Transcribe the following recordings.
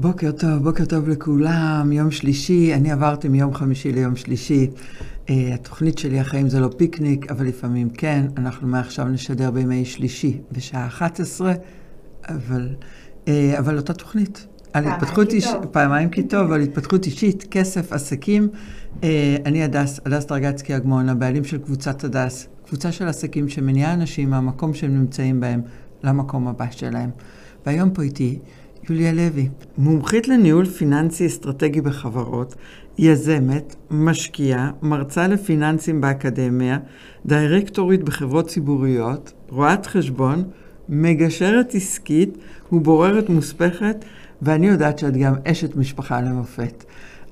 בוקר טוב, בוקר טוב לכולם, יום שלישי, אני עברתי מיום חמישי ליום שלישי. Uh, התוכנית שלי, החיים זה לא פיקניק, אבל לפעמים כן. אנחנו מעכשיו נשדר בימי שלישי בשעה 11, אבל, uh, אבל אותה תוכנית. על התפתחות אישית, פעמיים כי טוב, על התפתחות אישית, כסף, עסקים. Uh, אני הדס, הדס דרגצקי אגמון, הבעלים של קבוצת הדס, קבוצה של עסקים שמניעה אנשים מהמקום שהם נמצאים בהם למקום הבא שלהם. והיום פה איתי יוליה לוי, מומחית לניהול פיננסי אסטרטגי בחברות, יזמת, משקיעה, מרצה לפיננסים באקדמיה, דירקטורית בחברות ציבוריות, רואת חשבון, מגשרת עסקית ובוררת מוספכת, ואני יודעת שאת גם אשת משפחה למופת.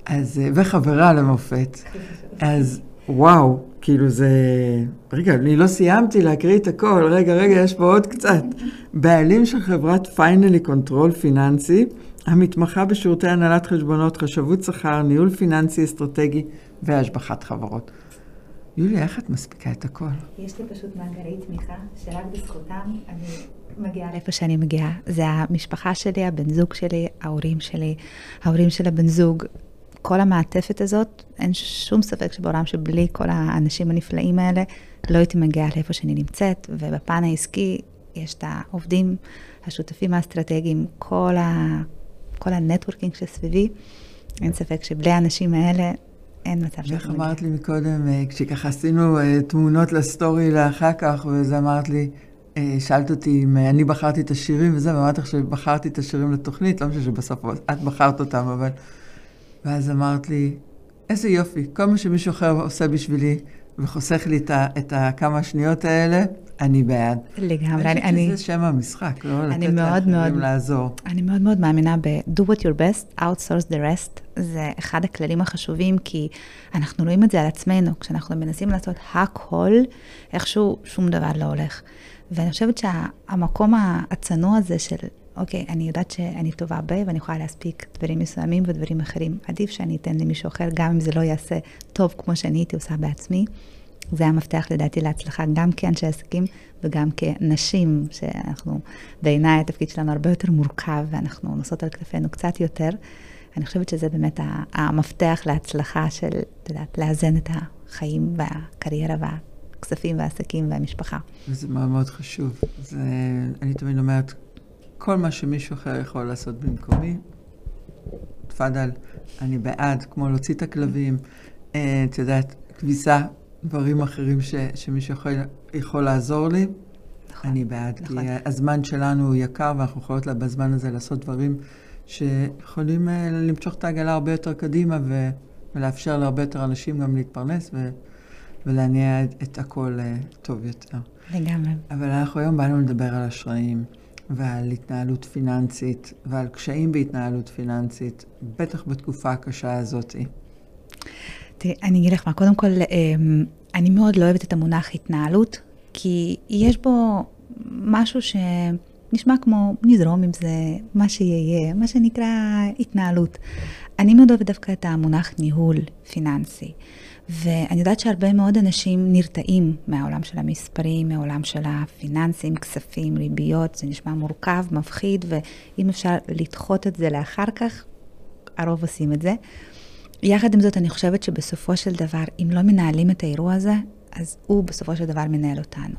אז, וחברה למופת. אז וואו, כאילו זה... רגע, אני לא סיימתי להקריא את הכל, רגע, רגע, יש פה עוד קצת. בעלים של חברת Finally Control פיננסי, המתמחה בשירותי הנהלת חשבונות, חשבות שכר, ניהול פיננסי אסטרטגי והשבחת חברות. יוליה, איך את מספיקה את הכל? יש לי פשוט מאגרי תמיכה, שרק בזכותם אני מגיעה לאיפה שאני מגיעה. זה המשפחה שלי, הבן זוג שלי, ההורים שלי, ההורים של הבן זוג, כל המעטפת הזאת, אין שום ספק שבעולם שבלי כל האנשים הנפלאים האלה, לא הייתי מגיעה לאיפה שאני נמצאת, ובפן העסקי יש את העובדים, השותפים האסטרטגיים, כל, ה, כל ה networking שסביבי, אין ספק שבלי האנשים האלה, אין מצב שאני איך אמרת לי מקודם, אה, כשככה עשינו אה, תמונות לסטורי לאחר כך, וזה אמרת לי, אה, שאלת אותי אם אני בחרתי את השירים וזה, ואמרתי לך שבחרתי את השירים לתוכנית, לא משנה שבסוף את בחרת אותם, אבל... ואז אמרת לי, איזה יופי, כל מה שמישהו אחר עושה בשבילי וחוסך לי את, ה, את הכמה שניות האלה, אני בעד. לגמרי, אני... אני חושבת שזה שם המשחק, לא אני לתת לאחרים לעזור. אני מאוד מאוד מאמינה ב-do what your best, outsource the rest. זה אחד הכללים החשובים, כי אנחנו רואים את זה על עצמנו. כשאנחנו מנסים לעשות הכל, איכשהו שום דבר לא הולך. ואני חושבת שהמקום הצנוע הזה של אוקיי, אני יודעת שאני טובה ב, ואני יכולה להספיק דברים מסוימים ודברים אחרים. עדיף שאני אתן למישהו אחר, גם אם זה לא יעשה טוב כמו שאני הייתי עושה בעצמי. זה המפתח לדעתי להצלחה, גם כאנשי עסקים וגם כנשים, שאנחנו, בעיניי התפקיד שלנו הרבה יותר מורכב, ואנחנו נושאות על כתפינו קצת יותר. אני חושבת שזה באמת המפתח להצלחה של, את יודעת, לאזן את החיים והקריירה והכספים והעסקים והמשפחה. וזה מאוד מאוד חשוב. זה, אני תמיד אומרת, כל מה שמישהו אחר יכול לעשות במקומי, תפאדל, אני בעד, כמו להוציא את הכלבים, אה, את יודעת, כביסה, דברים אחרים ש, שמישהו יכול, יכול לעזור לי, נכון, אני בעד. נכון. כי הזמן שלנו הוא יקר, ואנחנו יכולות לה בזמן הזה לעשות דברים שיכולים אה, למשוך את העגלה הרבה יותר קדימה, ו, ולאפשר להרבה יותר אנשים גם להתפרנס ו, ולהניע את, את הכל uh, טוב יותר. לגמרי. אבל אנחנו היום באנו לדבר על אשראים. ועל התנהלות פיננסית ועל קשיים בהתנהלות פיננסית, בטח בתקופה הקשה הזאת. תראי, אני אגיד לך מה, קודם כל, אמ, אני מאוד לא אוהבת את המונח התנהלות, כי יש בו משהו שנשמע כמו נזרום עם זה, מה שיהיה, מה שנקרא התנהלות. אני מאוד אוהבת דווקא את המונח ניהול פיננסי. ואני יודעת שהרבה מאוד אנשים נרתעים מהעולם של המספרים, מהעולם של הפיננסים, כספים, ריביות, זה נשמע מורכב, מפחיד, ואם אפשר לדחות את זה לאחר כך, הרוב עושים את זה. יחד עם זאת, אני חושבת שבסופו של דבר, אם לא מנהלים את האירוע הזה, אז הוא בסופו של דבר מנהל אותנו.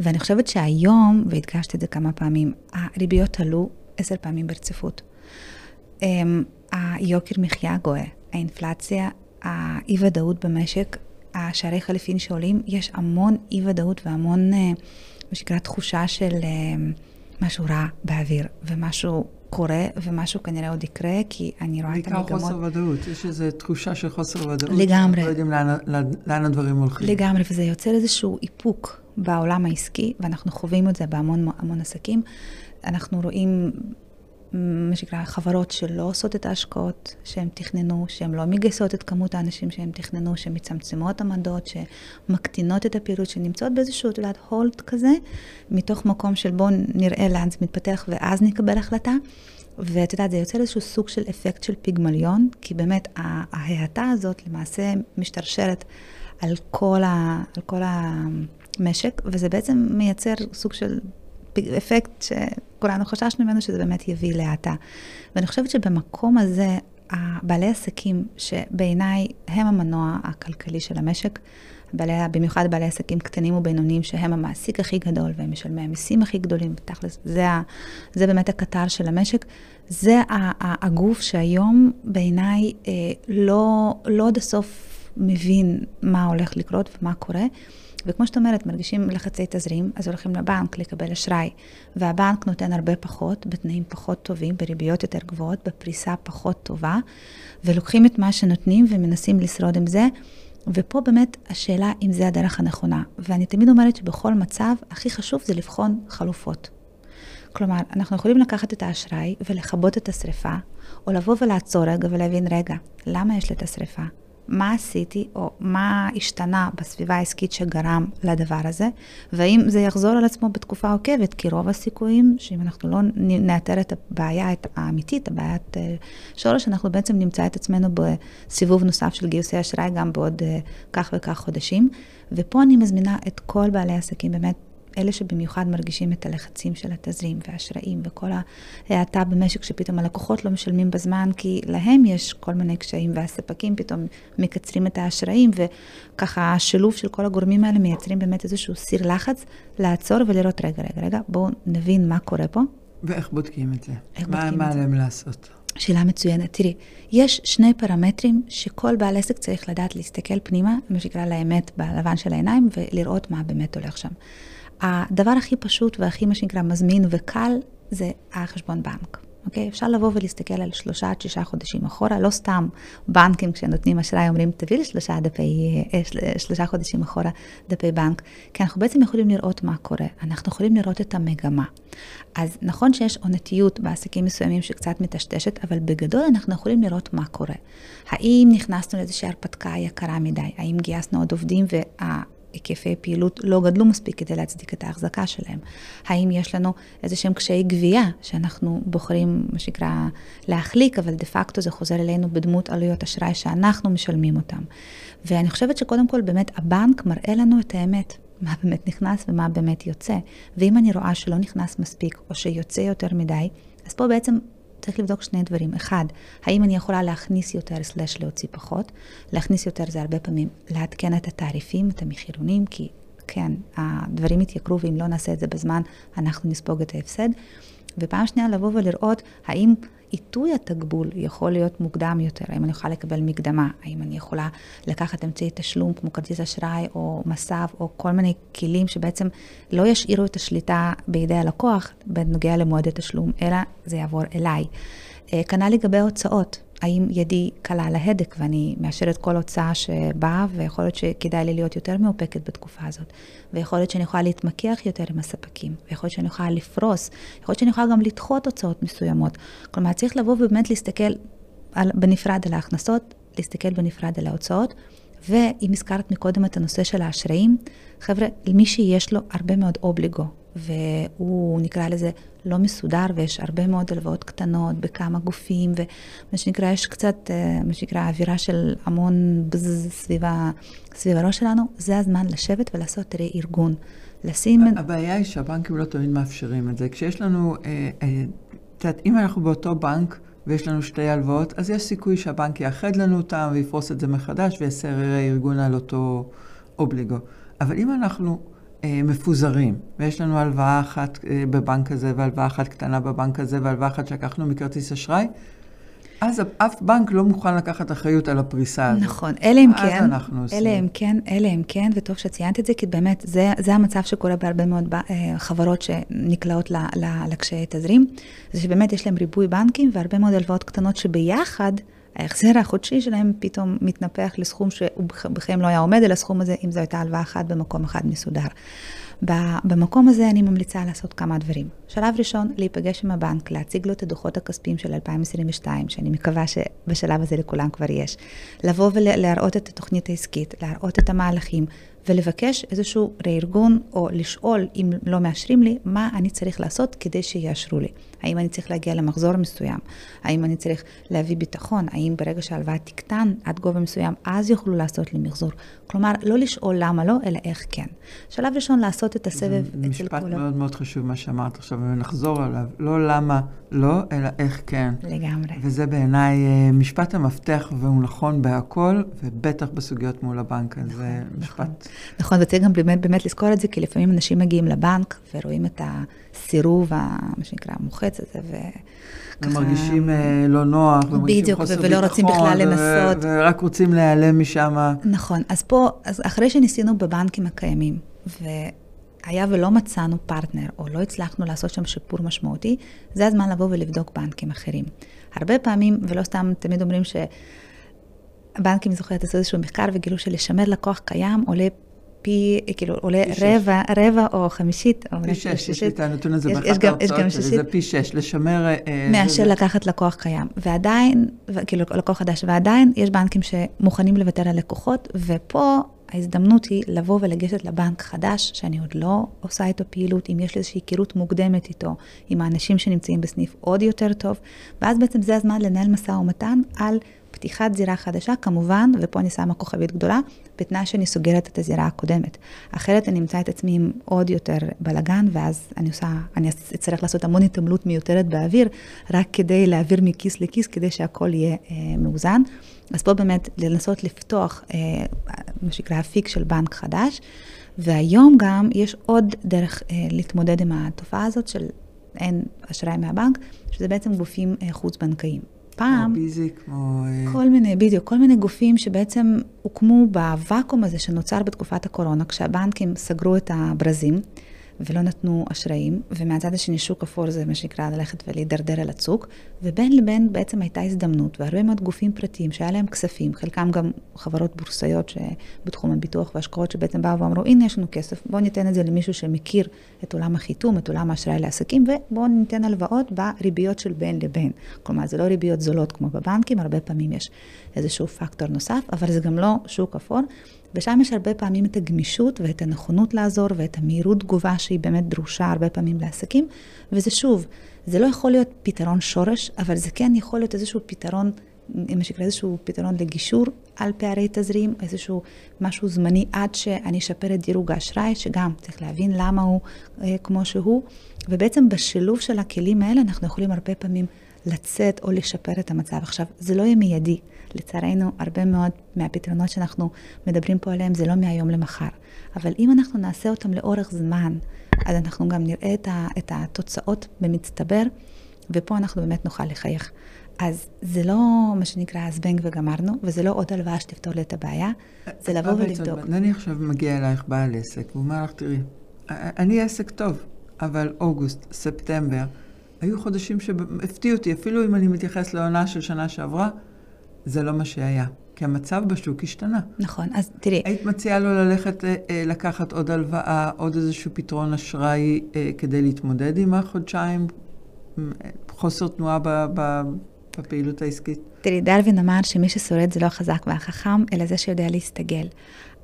ואני חושבת שהיום, והדגשתי את זה כמה פעמים, הריביות עלו עשר פעמים ברציפות. אמ, היוקר מחיה גואה, האינפלציה האי-ודאות במשק, השערי חליפין שעולים, יש המון אי-ודאות והמון, אה, מה שנקרא, תחושה של אה, משהו רע באוויר, ומשהו קורה, ומשהו כנראה עוד יקרה, כי אני רואה את המגמות... בעיקר חוסר ודאות, יש איזו תחושה של חוסר ודאות. לגמרי. לא יודעים לאן, לאן הדברים הולכים. לגמרי, וזה יוצר איזשהו איפוק בעולם העסקי, ואנחנו חווים את זה בהמון המון עסקים. אנחנו רואים מה שנקרא, חברות שלא עושות את ההשקעות שהן תכננו, שהן לא מגייסות את כמות האנשים שהן תכננו, שהן מצמצמות עמדות, שמקטינות את הפעילות, שנמצאות באיזשהו, את יודעת, הולט כזה, מתוך מקום של בואו נראה לאן זה מתפתח ואז נקבל החלטה. ואת יודעת, זה יוצר איזשהו סוג של אפקט של פיגמליון, כי באמת ההאטה הזאת למעשה משתרשרת על כל, ה, על כל המשק, וזה בעצם מייצר סוג של אפקט שכולנו חששנו ממנו, שזה באמת יביא להאטה. ואני חושבת שבמקום הזה, בעלי עסקים, שבעיניי הם המנוע הכלכלי של המשק, בעלי, במיוחד בעלי עסקים קטנים ובינוניים, שהם המעסיק הכי גדול והם משלמי המיסים הכי גדולים, תכלס, זה, זה באמת הקטר של המשק. זה הגוף שהיום בעיניי אה, לא, לא עד הסוף מבין מה הולך לקרות ומה קורה. וכמו שאת אומרת, מרגישים לחצי תזרים, אז הולכים לבנק לקבל אשראי, והבנק נותן הרבה פחות, בתנאים פחות טובים, בריביות יותר גבוהות, בפריסה פחות טובה, ולוקחים את מה שנותנים ומנסים לשרוד עם זה. ופה באמת השאלה אם זה הדרך הנכונה. ואני תמיד אומרת שבכל מצב, הכי חשוב זה לבחון חלופות. כלומר, אנחנו יכולים לקחת את האשראי ולכבות את השריפה, או לבוא ולעצור רגע ולהבין, רגע, למה יש לי את השריפה? מה עשיתי, או מה השתנה בסביבה העסקית שגרם לדבר הזה, והאם זה יחזור על עצמו בתקופה עוקבת, כי רוב הסיכויים שאם אנחנו לא נאתר את הבעיה האמיתית, הבעיית אה, שורש, אנחנו בעצם נמצא את עצמנו בסיבוב נוסף של גיוסי אשראי גם בעוד אה, כך וכך חודשים. ופה אני מזמינה את כל בעלי העסקים באמת אלה שבמיוחד מרגישים את הלחצים של התזרים והאשראים וכל ההאטה במשק שפתאום הלקוחות לא משלמים בזמן כי להם יש כל מיני קשיים והספקים פתאום מקצרים את האשראים וככה השילוב של כל הגורמים האלה מייצרים באמת איזשהו סיר לחץ לעצור ולראות רגע, רגע, רגע, בואו נבין מה קורה פה. ואיך בודקים את זה? איך מה, בודקים מה את זה? מה עליהם לעשות? שאלה מצוינת. תראי, יש שני פרמטרים שכל בעל עסק צריך לדעת להסתכל פנימה, מה שנקרא לאמת בלבן של העיניים, ולראות מה באמת הולך שם. הדבר הכי פשוט והכי, מה שנקרא, מזמין וקל, זה החשבון בנק. אוקיי? אפשר לבוא ולהסתכל על שלושה עד שישה חודשים אחורה, לא סתם בנקים כשנותנים אשראי אומרים, תביא לי שלושה, דפי, אה, שלושה חודשים אחורה דפי בנק, כי אנחנו בעצם יכולים לראות מה קורה, אנחנו יכולים לראות את המגמה. אז נכון שיש עונתיות בעסקים מסוימים שקצת מטשטשת, אבל בגדול אנחנו יכולים לראות מה קורה. האם נכנסנו לאיזושהי הרפתקה יקרה מדי? האם גייסנו עוד עובדים וה... היקפי פעילות לא גדלו מספיק כדי להצדיק את ההחזקה שלהם? האם יש לנו איזה שהם קשיי גבייה שאנחנו בוחרים, מה שנקרא, להחליק, אבל דה פקטו זה חוזר אלינו בדמות עלויות אשראי שאנחנו משלמים אותם. ואני חושבת שקודם כל באמת הבנק מראה לנו את האמת. מה באמת נכנס ומה באמת יוצא. ואם אני רואה שלא נכנס מספיק או שיוצא יותר מדי, אז פה בעצם צריך לבדוק שני דברים. אחד, האם אני יכולה להכניס יותר סלש להוציא פחות? להכניס יותר זה הרבה פעמים לעדכן את התעריפים, את המחירונים, כי כן, הדברים יתייקרו ואם לא נעשה את זה בזמן, אנחנו נספוג את ההפסד. ופעם שנייה לבוא ולראות האם עיתוי התקבול יכול להיות מוקדם יותר, האם אני יכולה לקבל מקדמה, האם אני יכולה לקחת אמצעי תשלום כמו כרטיס אשראי או מסב או כל מיני כלים שבעצם לא ישאירו את השליטה בידי הלקוח בנוגע למועדי תשלום, אלא זה יעבור אליי. אה, כנ"ל לגבי הוצאות. האם ידי קלה על ההדק ואני מאשרת כל הוצאה שבאה, ויכול להיות שכדאי לי להיות יותר מאופקת בתקופה הזאת, ויכול להיות שאני יכולה להתמקח יותר עם הספקים, ויכול להיות שאני יכולה לפרוס, יכול להיות שאני יכולה גם לדחות הוצאות מסוימות. כלומר, צריך לבוא ובאמת להסתכל על, בנפרד על ההכנסות, להסתכל בנפרד על ההוצאות, ואם הזכרת מקודם את הנושא של האשראים, חבר'ה, למי שיש לו הרבה מאוד אובליגו, והוא נקרא לזה לא מסודר, ויש הרבה מאוד הלוואות קטנות בכמה גופים, ומה שנקרא, יש קצת, אה, מה שנקרא, אווירה של המון בז סביב, סביב הראש שלנו, זה הזמן לשבת ולעשות תראי ארגון. לשים... הבעיה היא שהבנקים לא תמיד מאפשרים את זה. כשיש לנו, אה, אה, את יודעת, אם אנחנו באותו בנק, ויש לנו שתי הלוואות, אז יש סיכוי שהבנק יאחד לנו אותם ויפרוס את זה מחדש ויעשה ארגון על אותו אובליגו. אבל אם אנחנו מפוזרים, ויש לנו הלוואה אחת אה, בבנק הזה, והלוואה אחת קטנה בבנק הזה, והלוואה אחת שלקחנו מכרטיס אשראי, אז אף בנק לא מוכן לקחת אחריות על הפריסה הזאת. נכון, אלא אם כן, אלא אם כן, אלא אם כן, וטוב שציינת את זה, כי באמת, זה, זה המצב שקורה בהרבה מאוד אה, חברות שנקלעות לקשיי תזרים, זה שבאמת יש להם ריבוי בנקים והרבה מאוד הלוואות קטנות שביחד, ההחזר החודשי שלהם פתאום מתנפח לסכום שהוא בחיים לא היה עומד על הסכום הזה, אם זו הייתה הלוואה אחת במקום אחד מסודר. במקום הזה אני ממליצה לעשות כמה דברים. שלב ראשון, להיפגש עם הבנק, להציג לו את הדוחות הכספיים של 2022, שאני מקווה שבשלב הזה לכולם כבר יש. לבוא ולהראות את התוכנית העסקית, להראות את המהלכים, ולבקש איזשהו רה-ארגון, או לשאול, אם לא מאשרים לי, מה אני צריך לעשות כדי שיאשרו לי. האם אני צריך להגיע למחזור מסוים? האם אני צריך להביא ביטחון? האם ברגע שההלוואה תקטן עד גובה מסוים, אז יוכלו לעשות לי מחזור? כלומר, לא לשאול למה לא, אלא איך כן. שלב ראשון, לעשות את הסבב אצל כולם. משפט מאוד מאוד חשוב מה שאמרת עכשיו, ונחזור עליו. לא למה לא, אלא איך כן. לגמרי. וזה בעיניי אה, משפט המפתח, והוא נכון בהכל, ובטח בסוגיות מול הבנק, אז זה נכון, משפט... נכון, נכון וצריך גם באמת, באמת לזכור את זה, כי לפעמים אנשים מגיעים לבנק ורואים את הסירוב, מה שנקרא, המוחץ הזה, ו... הם מרגישים אה, לא נוח, ומרגישים חוסר ביטחון. ולא רוצים בכלל לנסות. ורק רוצים להיעלם משם. נכון, אז פה, אז אחרי שניסינו בבנקים הקיימים, והיה ולא מצאנו פרטנר, או לא הצלחנו לעשות שם שיפור משמעותי, זה הזמן לבוא ולבדוק בנקים אחרים. הרבה פעמים, ולא סתם תמיד אומרים ש... בנקים, זוכרת, עשו איזשהו מחקר וגילו שלשמר לקוח קיים עולה פי, כאילו, עולה פי רבע, שש. רבע או חמישית. או פי שש, יש לי את הנתון הזה באחת ההרצאות שלי, זה פי שש, לשמר... אה, מאשר זה... לקחת לקוח קיים. ועדיין, כאילו, לקוח חדש, ועדיין יש בנקים שמוכנים לוותר על לקוחות, ופה ההזדמנות היא לבוא ולגשת לבנק חדש, שאני עוד לא עושה איתו פעילות, אם יש לי איזושהי היכרות מוקדמת איתו, עם האנשים שנמצאים בסניף עוד יותר טוב, ואז בעצם זה הזמן לנהל משא ומתן על פתיחת זירה חדשה, כמובן, ופה אני שמה כוכבית גדולה, בתנאי שאני סוגרת את הזירה הקודמת. אחרת אני אמצא את עצמי עם עוד יותר בלאגן, ואז אני עושה, אני אצטרך לעשות המון התעמלות מיותרת באוויר, רק כדי להעביר מכיס לכיס, כדי שהכל יהיה אה, מאוזן. אז פה באמת לנסות לפתוח, אה, מה שנקרא אפיק של בנק חדש, והיום גם יש עוד דרך אה, להתמודד עם התופעה הזאת של אין אשראי מהבנק, שזה בעצם גופים אה, חוץ-בנקאיים. פעם... כמו ביזי, כמו... אה, כל מיני, בדיוק, כל מיני גופים שבעצם הוקמו בוואקום הזה שנוצר בתקופת הקורונה, כשהבנקים סגרו את הברזים. ולא נתנו אשראים, ומהצד השני שוק אפור זה מה שנקרא ללכת ולהידרדר אל הצוק, ובין לבין בעצם הייתה הזדמנות, והרבה מאוד גופים פרטיים שהיה להם כספים, חלקם גם חברות בורסאיות שבתחום הביטוח וההשקעות שבעצם באו ואמרו, הנה יש לנו כסף, בואו ניתן את זה למישהו שמכיר את עולם החיתום, את עולם האשראי לעסקים, ובואו ניתן הלוואות בריביות של בין לבין. כלומר, זה לא ריביות זולות כמו בבנקים, הרבה פעמים יש איזשהו פקטור נוסף, אבל זה גם לא שוק אפור. ושם יש הרבה פעמים את הגמישות ואת הנכונות לעזור ואת המהירות תגובה שהיא באמת דרושה הרבה פעמים לעסקים. וזה שוב, זה לא יכול להיות פתרון שורש, אבל זה כן יכול להיות איזשהו פתרון, מה שנקרא איזשהו פתרון לגישור על פערי תזרים, איזשהו משהו זמני עד שאני אשפר את דירוג האשראי, שגם צריך להבין למה הוא אה, כמו שהוא. ובעצם בשילוב של הכלים האלה אנחנו יכולים הרבה פעמים לצאת או לשפר את המצב. עכשיו, זה לא יהיה מיידי. לצערנו, הרבה מאוד מהפתרונות שאנחנו מדברים פה עליהם זה לא מהיום למחר. אבל אם אנחנו נעשה אותם לאורך זמן, אז אנחנו גם נראה את, ה, את התוצאות במצטבר, ופה אנחנו באמת נוכל לחייך. אז זה לא מה שנקרא זבנג וגמרנו, וזה לא עוד הלוואה שתפתור לי את הבעיה, זה לבוא ולבדוק. אני עכשיו מגיע אלייך בעל עסק, והוא אומר לך, תראי, אני עסק טוב, אבל אוגוסט, ספטמבר, היו חודשים שהפתיעו אותי, אפילו אם אני מתייחס לעונה של שנה שעברה, זה לא מה שהיה. כי המצב בשוק השתנה. נכון, אז תראי... היית מציעה לו ללכת אה, אה, לקחת עוד הלוואה, עוד איזשהו פתרון אשראי אה, כדי להתמודד עם החודשיים, חוסר תנועה ב, ב, בפעילות העסקית? תראי, דרווין אמר שמי ששורד זה לא החזק והחכם, אלא זה שיודע להסתגל.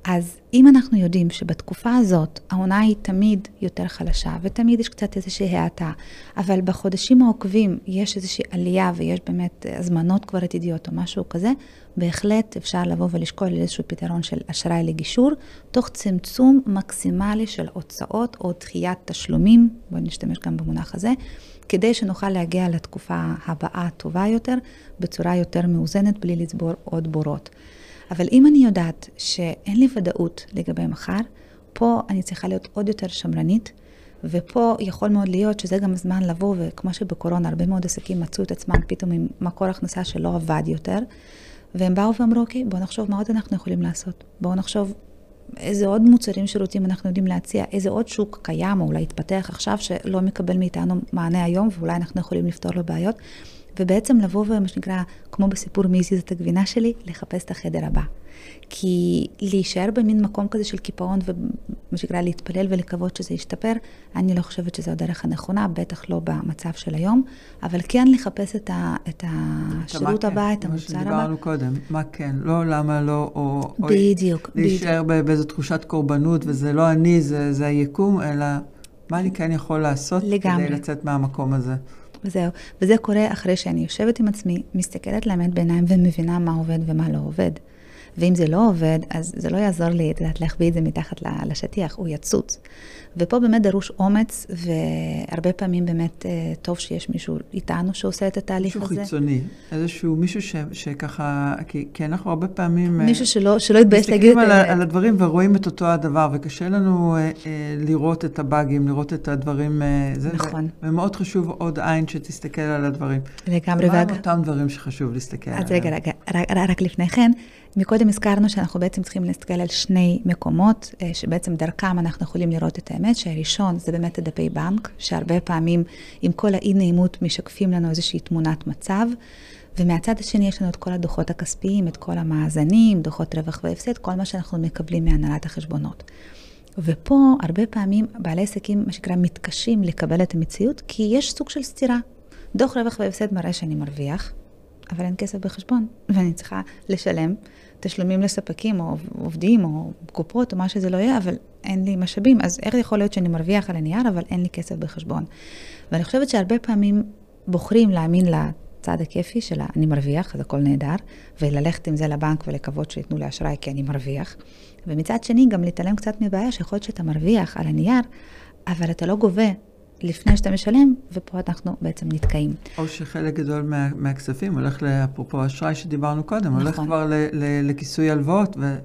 אז אם אנחנו יודעים שבתקופה הזאת העונה היא תמיד יותר חלשה ותמיד יש קצת איזושהי האטה, אבל בחודשים העוקבים יש איזושהי עלייה ויש באמת הזמנות כבר עתידיות או משהו כזה, בהחלט אפשר לבוא ולשקול איזשהו פתרון של אשראי לגישור, תוך צמצום מקסימלי של הוצאות או דחיית תשלומים, בואי נשתמש גם במונח הזה, כדי שנוכל להגיע לתקופה הבאה טובה יותר, בצורה יותר מאוזנת, בלי לצבור עוד בורות. אבל אם אני יודעת שאין לי ודאות לגבי מחר, פה אני צריכה להיות עוד יותר שמרנית, ופה יכול מאוד להיות שזה גם הזמן לבוא, וכמו שבקורונה הרבה מאוד עסקים מצאו את עצמם פתאום עם מקור הכנסה שלא עבד יותר, והם באו ואמרו, אוקיי, בואו נחשוב מה עוד אנחנו יכולים לעשות. בואו נחשוב איזה עוד מוצרים, שירותים אנחנו יודעים להציע, איזה עוד שוק קיים או אולי יתפתח עכשיו שלא מקבל מאיתנו מענה היום, ואולי אנחנו יכולים לפתור לו בעיות. ובעצם לבוא ומה שנקרא, כמו בסיפור מי הזיז את הגבינה שלי, לחפש את החדר הבא. כי להישאר במין מקום כזה של קיפאון ומה שנקרא להתפלל ולקוות שזה ישתפר, אני לא חושבת שזו הדרך הנכונה, בטח לא במצב של היום, אבל כן לחפש את, ה, את השירות כן, הבא, את המוצר הבא. מה שדיברנו קודם, מה כן, לא למה לא, או, בדיוק, או להישאר בדיוק. באיזו תחושת קורבנות, וזה לא אני, זה, זה היקום, אלא מה אני כן יכול לעשות לגמרי. כדי לצאת מהמקום הזה. וזהו, וזה קורה אחרי שאני יושבת עם עצמי, מסתכלת לאמת בעיניים ומבינה מה עובד ומה לא עובד. ואם זה לא עובד, אז זה לא יעזור לי, את יודעת, להחביא את זה מתחת לשטיח, הוא יצוץ. ופה באמת דרוש אומץ, והרבה פעמים באמת אה, טוב שיש מישהו איתנו שעושה את התהליך מישהו הזה. מישהו חיצוני, איזשהו מישהו ש, שככה, כי, כי אנחנו הרבה פעמים... אה, מישהו שלא, שלא יתבייש להגיד את זה. מסתכלים על הדברים ורואים את אותו הדבר, וקשה לנו אה, אה, לראות את הבאגים, לראות את הדברים. אה, זה, נכון. ומאוד חשוב עוד עין שתסתכל על הדברים. לגמרי. מה הם אותם דברים שחשוב להסתכל עליהם? אז רגע, רגע, רק, רק לפני כן. מקודם הזכרנו שאנחנו בעצם צריכים להסתכל על שני מקומות, אה, שבעצם דרכם אנחנו יכולים לראות את האמת, שהראשון זה באמת הדפי בנק, שהרבה פעמים עם כל האי נעימות משקפים לנו איזושהי תמונת מצב, ומהצד השני יש לנו את כל הדוחות הכספיים, את כל המאזנים, דוחות רווח והפסד, כל מה שאנחנו מקבלים מהנהלת החשבונות. ופה הרבה פעמים בעלי עסקים, מה שנקרא, מתקשים לקבל את המציאות, כי יש סוג של סתירה. דוח רווח והפסד מראה שאני מרוויח, אבל אין כסף בחשבון, ואני צריכה לשלם תשלומים לספקים, או עובדים, או קופות, או מה שזה לא יהיה, אבל אין לי משאבים. אז איך יכול להיות שאני מרוויח על הנייר, אבל אין לי כסף בחשבון? ואני חושבת שהרבה פעמים בוחרים להאמין לצד הכיפי של אני מרוויח, אז הכל נהדר, וללכת עם זה לבנק ולקוות שייתנו לי אשראי כי אני מרוויח. ומצד שני, גם להתעלם קצת מבעיה שיכול להיות שאתה מרוויח על הנייר, אבל אתה לא גובה לפני שאתה משלם, ופה אנחנו בעצם נתקעים. או שחלק גדול מה, מהכספים הולך, אפרופו אשראי שדיברנו קודם, נכון. הולך כבר ל, ל, לכיסוי הלוואות, ו,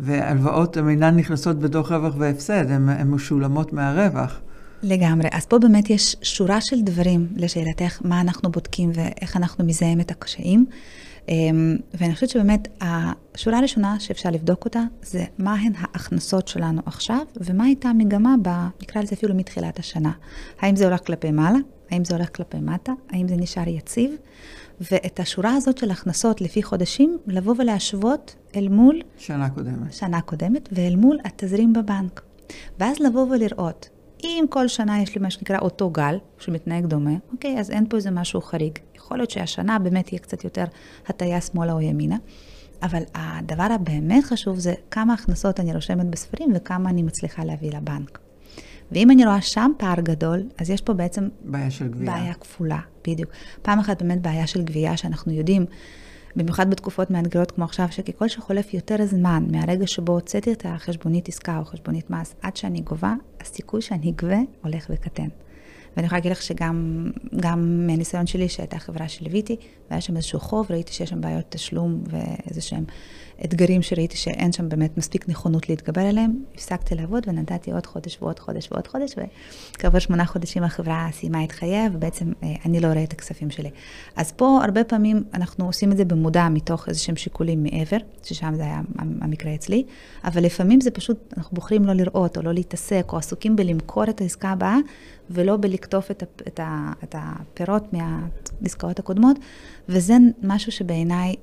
והלוואות הן אינן נכנסות בדוח רווח והפסד, הן משולמות מהרווח. לגמרי. אז פה באמת יש שורה של דברים לשאלתך, מה אנחנו בודקים ואיך אנחנו מזהים את הקשיים. אמ, ואני חושבת שבאמת השורה הראשונה שאפשר לבדוק אותה, זה מהן ההכנסות שלנו עכשיו, ומה הייתה המגמה, ב, נקרא לזה אפילו מתחילת השנה. האם זה הולך כלפי מעלה? האם זה הולך כלפי מטה? האם זה נשאר יציב? ואת השורה הזאת של הכנסות לפי חודשים, לבוא ולהשוות אל מול... שנה קודמת. שנה קודמת, ואל מול התזרים בבנק. ואז לבוא ולראות, אם כל שנה יש לי מה שנקרא אותו גל, שמתנהג דומה, אוקיי, אז אין פה איזה משהו חריג. יכול להיות שהשנה באמת יהיה קצת יותר הטיה שמאלה או ימינה, אבל הדבר הבאמת חשוב זה כמה הכנסות אני רושמת בספרים וכמה אני מצליחה להביא לבנק. ואם אני רואה שם פער גדול, אז יש פה בעצם... בעיה של גבייה. בעיה כפולה, בדיוק. פעם אחת באמת בעיה של גבייה, שאנחנו יודעים, במיוחד בתקופות מאתגרות כמו עכשיו, שככל שחולף יותר זמן מהרגע שבו הוצאתי את החשבונית עסקה או חשבונית מס, עד שאני גובה, הסיכוי שאני אגבה הולך וקטן. ואני יכולה להגיד לך שגם מהניסיון שלי, שהייתה חברה שליוויתי, והיה שם איזשהו חוב, ראיתי שיש שם בעיות תשלום ואיזה שהם אתגרים שראיתי שאין שם באמת מספיק נכונות להתגבר עליהם, הפסקתי לעבוד ונתתי עוד חודש ועוד חודש ועוד חודש, וכעבור שמונה חודשים החברה סיימה את חייה, ובעצם אה, אני לא רואה את הכספים שלי. אז פה הרבה פעמים אנחנו עושים את זה במודע מתוך איזה שהם שיקולים מעבר, ששם זה היה המקרה אצלי, אבל לפעמים זה פשוט, אנחנו בוחרים לא לראות או לא להתעסק, או עסוקים בלמכור את העסקה הבאה, ולא בלקטוף את, את, את הפירות מהעסקאות הקודמות, וזה משהו שבעיניי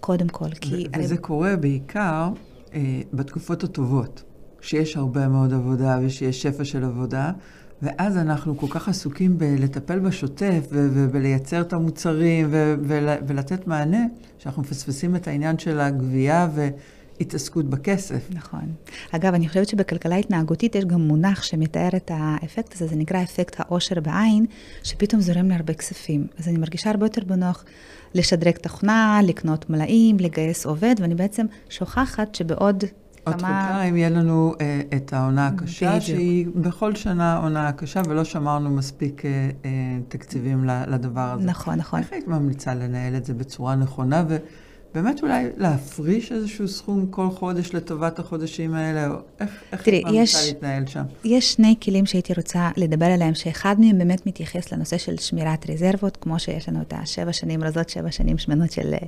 קודם כל, כי... וזה אני... קורה בעיקר אה, בתקופות הטובות, כשיש הרבה מאוד עבודה ושיש שפע של עבודה, ואז אנחנו כל כך עסוקים בלטפל בשוטף ובלייצר את המוצרים ולתת מענה, שאנחנו מפספסים את העניין של הגבייה והתעסקות בכסף. נכון. אגב, אני חושבת שבכלכלה התנהגותית יש גם מונח שמתאר את האפקט הזה, זה נקרא אפקט העושר בעין, שפתאום זורם להרבה כספים. אז אני מרגישה הרבה יותר בנוח לשדרג תוכנה, לקנות מלאים, לגייס עובד, ואני בעצם שוכחת שבעוד עוד כמה... עוד חודשיים יהיה לנו אה, את העונה הקשה, בדיוק. שהיא בכל שנה עונה קשה, ולא שמרנו מספיק אה, אה, תקציבים לדבר הזה. נכון, נכון. איך היית ממליצה לנהל את זה בצורה נכונה, ו... באמת אולי להפריש איזשהו סכום כל חודש לטובת החודשים האלה, או איך, איך תראי, את ממליצה להתנהל שם? יש שני כלים שהייתי רוצה לדבר עליהם, שאחד מהם באמת מתייחס לנושא של שמירת רזרבות, כמו שיש לנו את השבע שנים רזות, שבע שנים שמנות של אה,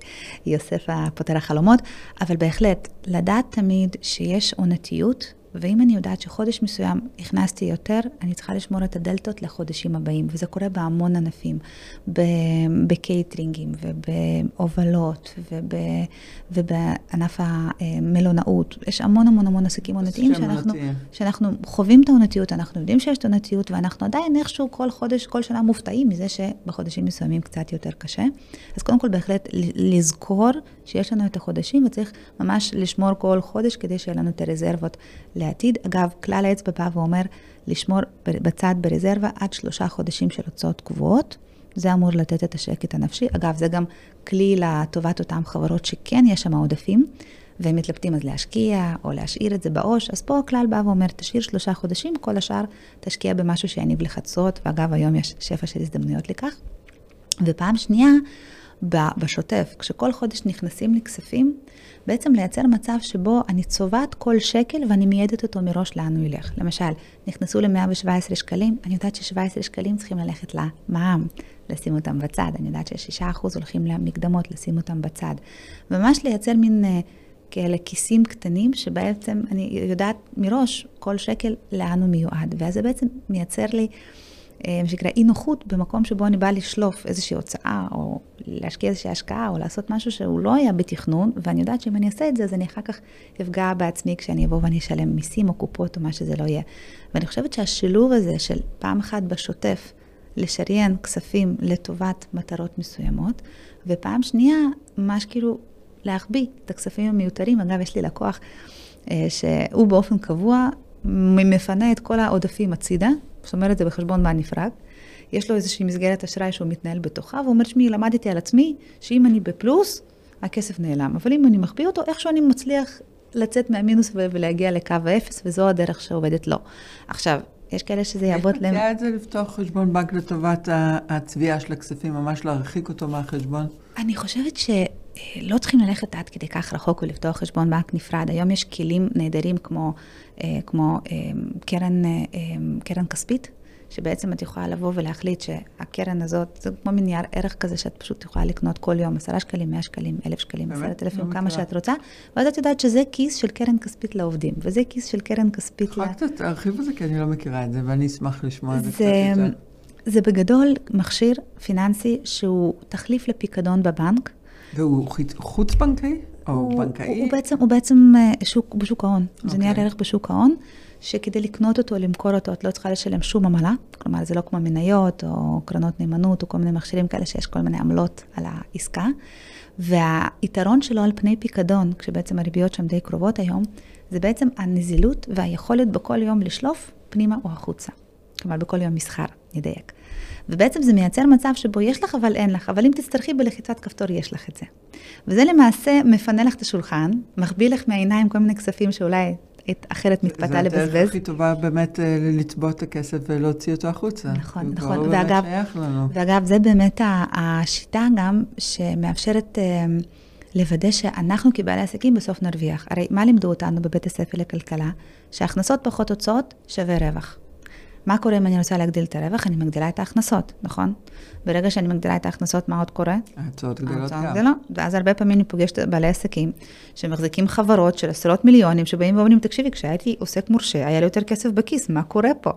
יוסף הפותר החלומות, אבל בהחלט, לדעת תמיד שיש עונתיות ואם אני יודעת שחודש מסוים הכנסתי יותר, אני צריכה לשמור את הדלתות לחודשים הבאים, וזה קורה בהמון ענפים, בקייטרינגים ובהובלות וב, ובענף המלונאות. יש המון המון המון עסקים עונתיים שאנחנו, שאנחנו חווים את העונתיות, אנחנו יודעים שיש את העונתיות, ואנחנו עדיין איכשהו כל חודש, כל שנה מופתעים מזה שבחודשים מסוימים קצת יותר קשה. אז קודם כל בהחלט לזכור שיש לנו את החודשים, וצריך ממש לשמור כל חודש כדי שיהיה לנו את הרזרבות לעתיד. אגב, כלל האצבע בא ואומר לשמור בצד ברזרבה עד שלושה חודשים של הוצאות קבועות. זה אמור לתת את השקט הנפשי. אגב, זה גם כלי לטובת אותן חברות שכן יש שם עודפים, והם מתלבטים אז להשקיע או להשאיר את זה בעו"ש. אז פה הכלל בא ואומר, תשאיר שלושה חודשים, כל השאר תשקיע במשהו שיניב תשואות, ואגב, היום יש שפע של הזדמנויות לכך. ופעם שנייה, בשוטף, כשכל חודש נכנסים לי כספים, בעצם לייצר מצב שבו אני צובעת כל שקל ואני מיידת אותו מראש לאן הוא ילך. למשל, נכנסו ל-117 שקלים, אני יודעת ש-17 שקלים צריכים ללכת למע"מ, לשים אותם בצד. אני יודעת ש-6% הולכים למקדמות, לשים אותם בצד. ממש לייצר מין uh, כאלה כיסים קטנים, שבעצם אני יודעת מראש כל שקל לאן הוא מיועד. ואז זה בעצם מייצר לי... אה, מה שנקרא אי נוחות במקום שבו אני באה לשלוף איזושהי הוצאה, או להשקיע איזושהי השקעה, או לעשות משהו שהוא לא היה בתכנון, ואני יודעת שאם אני אעשה את זה, אז אני אחר כך אפגע בעצמי כשאני אבוא ואני אשלם מיסים או קופות או מה שזה לא יהיה. ואני חושבת שהשילוב הזה של פעם אחת בשוטף, לשריין כספים לטובת מטרות מסוימות, ופעם שנייה, ממש כאילו להחביא את הכספים המיותרים. אגב, יש לי לקוח אה, שהוא באופן קבוע מפנה את כל העודפים הצידה, שומר את זה בחשבון מהנפרד. יש לו איזושהי מסגרת אשראי שהוא מתנהל בתוכה, והוא אומר, שמי, למדתי על עצמי שאם אני בפלוס, הכסף נעלם. אבל אם אני מחביא אותו, איכשהו אני מצליח לצאת מהמינוס ולהגיע לקו האפס, וזו הדרך שעובדת לו. עכשיו, יש כאלה שזה יעבוד להם... איך את זה לפתוח חשבון בנק לטובת הצביעה של הכספים, ממש להרחיק אותו מהחשבון? אני חושבת שלא צריכים ללכת עד כדי כך רחוק ולפתוח חשבון בנק נפרד. היום יש כלים נהדרים כמו, אה, כמו אה, קרן, אה, קרן כספית, שבעצם את יכולה לבוא ולהחליט שהקרן הזאת, זה כמו מין נייר ערך כזה שאת פשוט יכולה לקנות כל יום, עשרה שקלים, מאה שקלים, אלף שקלים, עשרת אלפים, כמה שאת רוצה, ואז את יודעת שזה כיס של קרן כספית לעובדים, וזה כיס של קרן כספית ל... יכולה קצת להרחיב על זה, כי אני לא מכירה את זה, ואני אשמח לשמוע את זה קצת יותר. זה בגדול מכשיר פיננסי שהוא תחליף לפיקדון בבנק. והוא חוץ-בנקאי? או הוא, בנקאי? הוא בעצם, הוא בעצם אה, שוק, בשוק ההון. Okay. זה נייר אוקיי. ערך בשוק ההון. שכדי לקנות אותו, למכור אותו, את לא צריכה לשלם שום עמלה. כלומר, זה לא כמו מניות או קרנות נאמנות או כל מיני מכשירים כאלה שיש כל מיני עמלות על העסקה. והיתרון שלו על פני פיקדון, כשבעצם הריביות שם די קרובות היום, זה בעצם הנזילות והיכולת בכל יום לשלוף פנימה או החוצה. כלומר, בכל יום מסחר, נדייק. ובעצם זה מייצר מצב שבו יש לך אבל אין לך, אבל אם תצטרכי בלחיצת כפתור יש לך את זה. וזה למעשה מפנה לך את השולחן, מחביא לך מהעיניים כל מיני כספים שאולי אחרת מתפתה לבזבז. זה הדרך הכי טובה באמת אה, לצבוע את הכסף ולהוציא אותו החוצה. נכון, נכון. ואגב, ואגב, זה באמת השיטה גם שמאפשרת אה, לוודא שאנחנו כבעלי עסקים בסוף נרוויח. הרי מה לימדו אותנו בבית הספר לכלכלה? שהכנסות פחות הוצאות שווה רווח. מה קורה אם אני רוצה להגדיל את הרווח? אני מגדילה את ההכנסות, נכון? ברגע שאני מגדילה את ההכנסות, מה עוד קורה? ההוצאות גדלות גם. גדלות, ואז הרבה פעמים אני פוגשת בעלי עסקים שמחזיקים חברות של עשרות מיליונים, שבאים ואומרים, תקשיבי, כשהייתי עוסק מורשה, היה לי יותר כסף בכיס, מה קורה פה?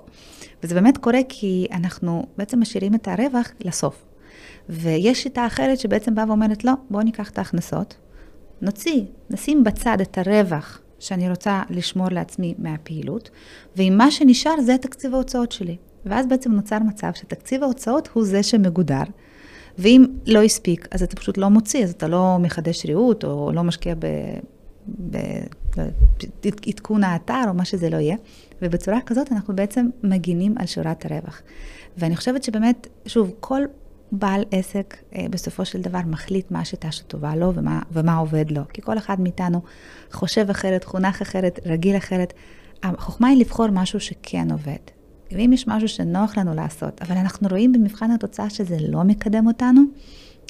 וזה באמת קורה כי אנחנו בעצם משאירים את הרווח לסוף. ויש שיטה אחרת שבעצם באה ואומרת, לא, בואו ניקח את ההכנסות, נוציא, נשים בצד את הרווח שאני רוצה לשמור לעצמי מהפעילות, ואם מה שנשאר זה תקציב ההוצאות שלי. ואז בעצם נוצר מצב שתקציב ההוצאות הוא זה שמגודר, ואם לא הספיק, אז אתה פשוט לא מוציא, אז אתה לא מחדש ריהוט, או לא משקיע בעדכון האתר, או מה שזה לא יהיה. ובצורה כזאת אנחנו בעצם מגינים על שורת הרווח. ואני חושבת שבאמת, שוב, כל בעל עסק אה, בסופו של דבר מחליט מה השיטה שטובה לו ומה, ומה עובד לו. כי כל אחד מאיתנו חושב אחרת, חונך אחרת, רגיל אחרת. החוכמה היא לבחור משהו שכן עובד. ואם יש משהו שנוח לנו לעשות, אבל אנחנו רואים במבחן התוצאה שזה לא מקדם אותנו,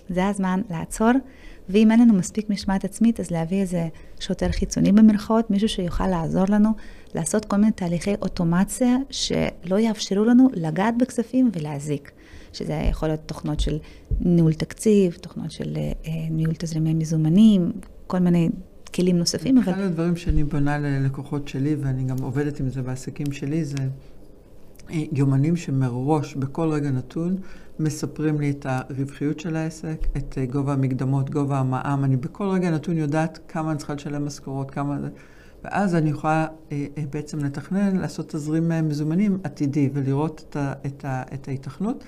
זה הזמן לעצור, ואם אין לנו מספיק משמעת עצמית, אז להביא איזה שוטר חיצוני במרכאות, מישהו שיוכל לעזור לנו לעשות כל מיני תהליכי אוטומציה שלא יאפשרו לנו לגעת בכספים ולהזיק. שזה יכול להיות תוכנות של ניהול תקציב, תוכנות של אה, ניהול תזרימי מזומנים, כל מיני כלים נוספים, אבל... אחד הדברים שאני בונה ללקוחות שלי, ואני גם עובדת עם זה בעסקים שלי, זה אה, יומנים שמראש, בכל רגע נתון, מספרים לי את הרווחיות של העסק, את אה, גובה המקדמות, גובה המע"מ. אני בכל רגע נתון יודעת כמה אני צריכה לשלם משכורות, כמה... ואז אני יכולה אה, אה, בעצם לתכנן, לעשות תזרים אה, מזומנים עתידי ולראות את, ה, את, ה, את ההיתכנות.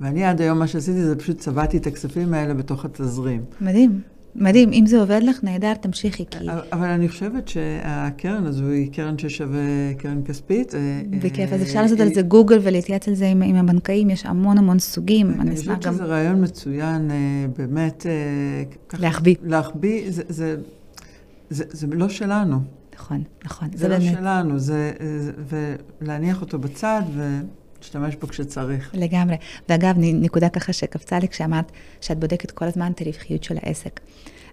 ואני עד היום, מה שעשיתי זה פשוט צבעתי את הכספים האלה בתוך התזרים. מדהים. מדהים, אם זה עובד לך, נהדר, תמשיכי, כי... אבל אני חושבת שהקרן הזו היא קרן ששווה קרן כספית. בכיף, אז אפשר לעשות על זה גוגל ולהתייעץ על זה עם, עם הבנקאים, יש המון המון סוגים. אני חושבת שזה רעיון מצוין, באמת... להחביא. להחביא, זה, זה, זה, זה לא שלנו. נכון, נכון. זה, זה לא באמת... שלנו, זה, ולהניח אותו בצד ולהשתמש בו כשצריך. לגמרי. ואגב, נקודה ככה שקפצה לי כשאמרת שאת בודקת כל הזמן את הרווחיות של העסק.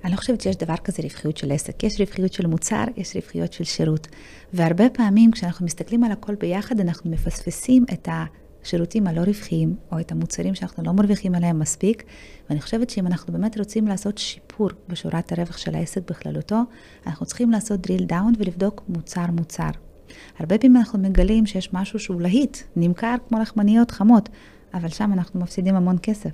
אני לא חושבת שיש דבר כזה רווחיות של עסק. יש רווחיות של מוצר, יש רווחיות של שירות. והרבה פעמים כשאנחנו מסתכלים על הכל ביחד, אנחנו מפספסים את. השירותים הלא רווחיים, או את המוצרים שאנחנו לא מרוויחים עליהם מספיק, ואני חושבת שאם אנחנו באמת רוצים לעשות שיפור בשורת הרווח של העסק בכללותו, אנחנו צריכים לעשות drill down ולבדוק מוצר-מוצר. הרבה פעמים אנחנו מגלים שיש משהו שהוא להיט, נמכר כמו לחמניות חמות, אבל שם אנחנו מפסידים המון כסף.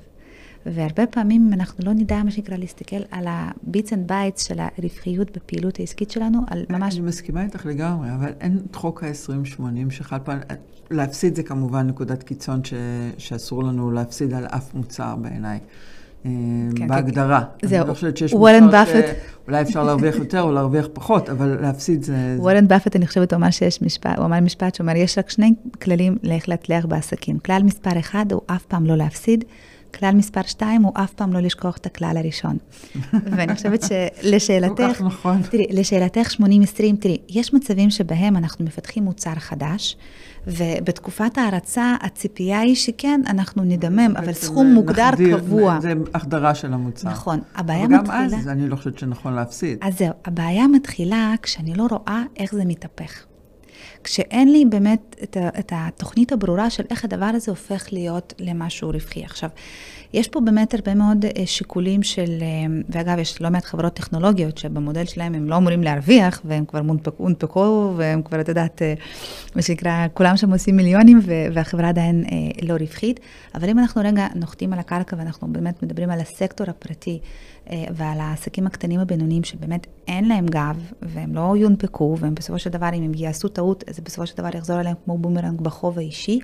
והרבה פעמים אם אנחנו לא נדע, מה שנקרא, להסתכל על ה-bits and bytes של הרווחיות בפעילות העסקית שלנו, על ממש... אני מסכימה איתך לגמרי, אבל אין את חוק ה-20-80 שחל פעם... להפסיד זה כמובן נקודת קיצון ש... שאסור לנו להפסיד על אף מוצר בעיניי. אה, כן, בהגדרה. כן. זהו, לא שיש מוצר שאולי אפשר להרוויח יותר או להרוויח פחות, אבל להפסיד זה... וורן באפט, אני חושבת, הוא אמר שיש משפט, הוא אמר משפט שאומר, יש רק שני כללים לאיך להצליח בעסקים. כלל מספר אחד הוא אף פעם לא להפסיד, כלל מספר שתיים הוא אף פעם לא לשכוח את הכלל הראשון. ואני חושבת שלשאלתך, כל כך נכון. תראי, לשאלתך 80-20, תראי, יש מצבים שבהם אנחנו מפתחים מוצר חדש, ובתקופת ההרצה הציפייה היא שכן, אנחנו נדמם, אבל סכום מוגדר נחדיר, קבוע. זה החדרה של המוצר. נכון, הבעיה מתחילה... וגם אז אני לא חושבת שנכון להפסיד. אז זהו, הבעיה מתחילה כשאני לא רואה איך זה מתהפך. כשאין לי באמת את, ה, את התוכנית הברורה של איך הדבר הזה הופך להיות למשהו רווחי. עכשיו, יש פה באמת הרבה מאוד אה, שיקולים של, אה, ואגב, יש לא מעט חברות טכנולוגיות שבמודל שלהם הם לא אמורים להרוויח, והם כבר מונפקו, הונפקו, והם כבר, את יודעת, אה, מה שנקרא, כולם שם עושים מיליונים, והחברה עדיין לא רווחית. אבל אם אנחנו רגע נוחתים על הקרקע ואנחנו באמת מדברים על הסקטור הפרטי, ועל העסקים הקטנים הבינוניים שבאמת אין להם גב, והם לא יונפקו, והם בסופו של דבר, אם הם יעשו טעות, זה בסופו של דבר יחזור אליהם כמו בומרנג בחוב האישי.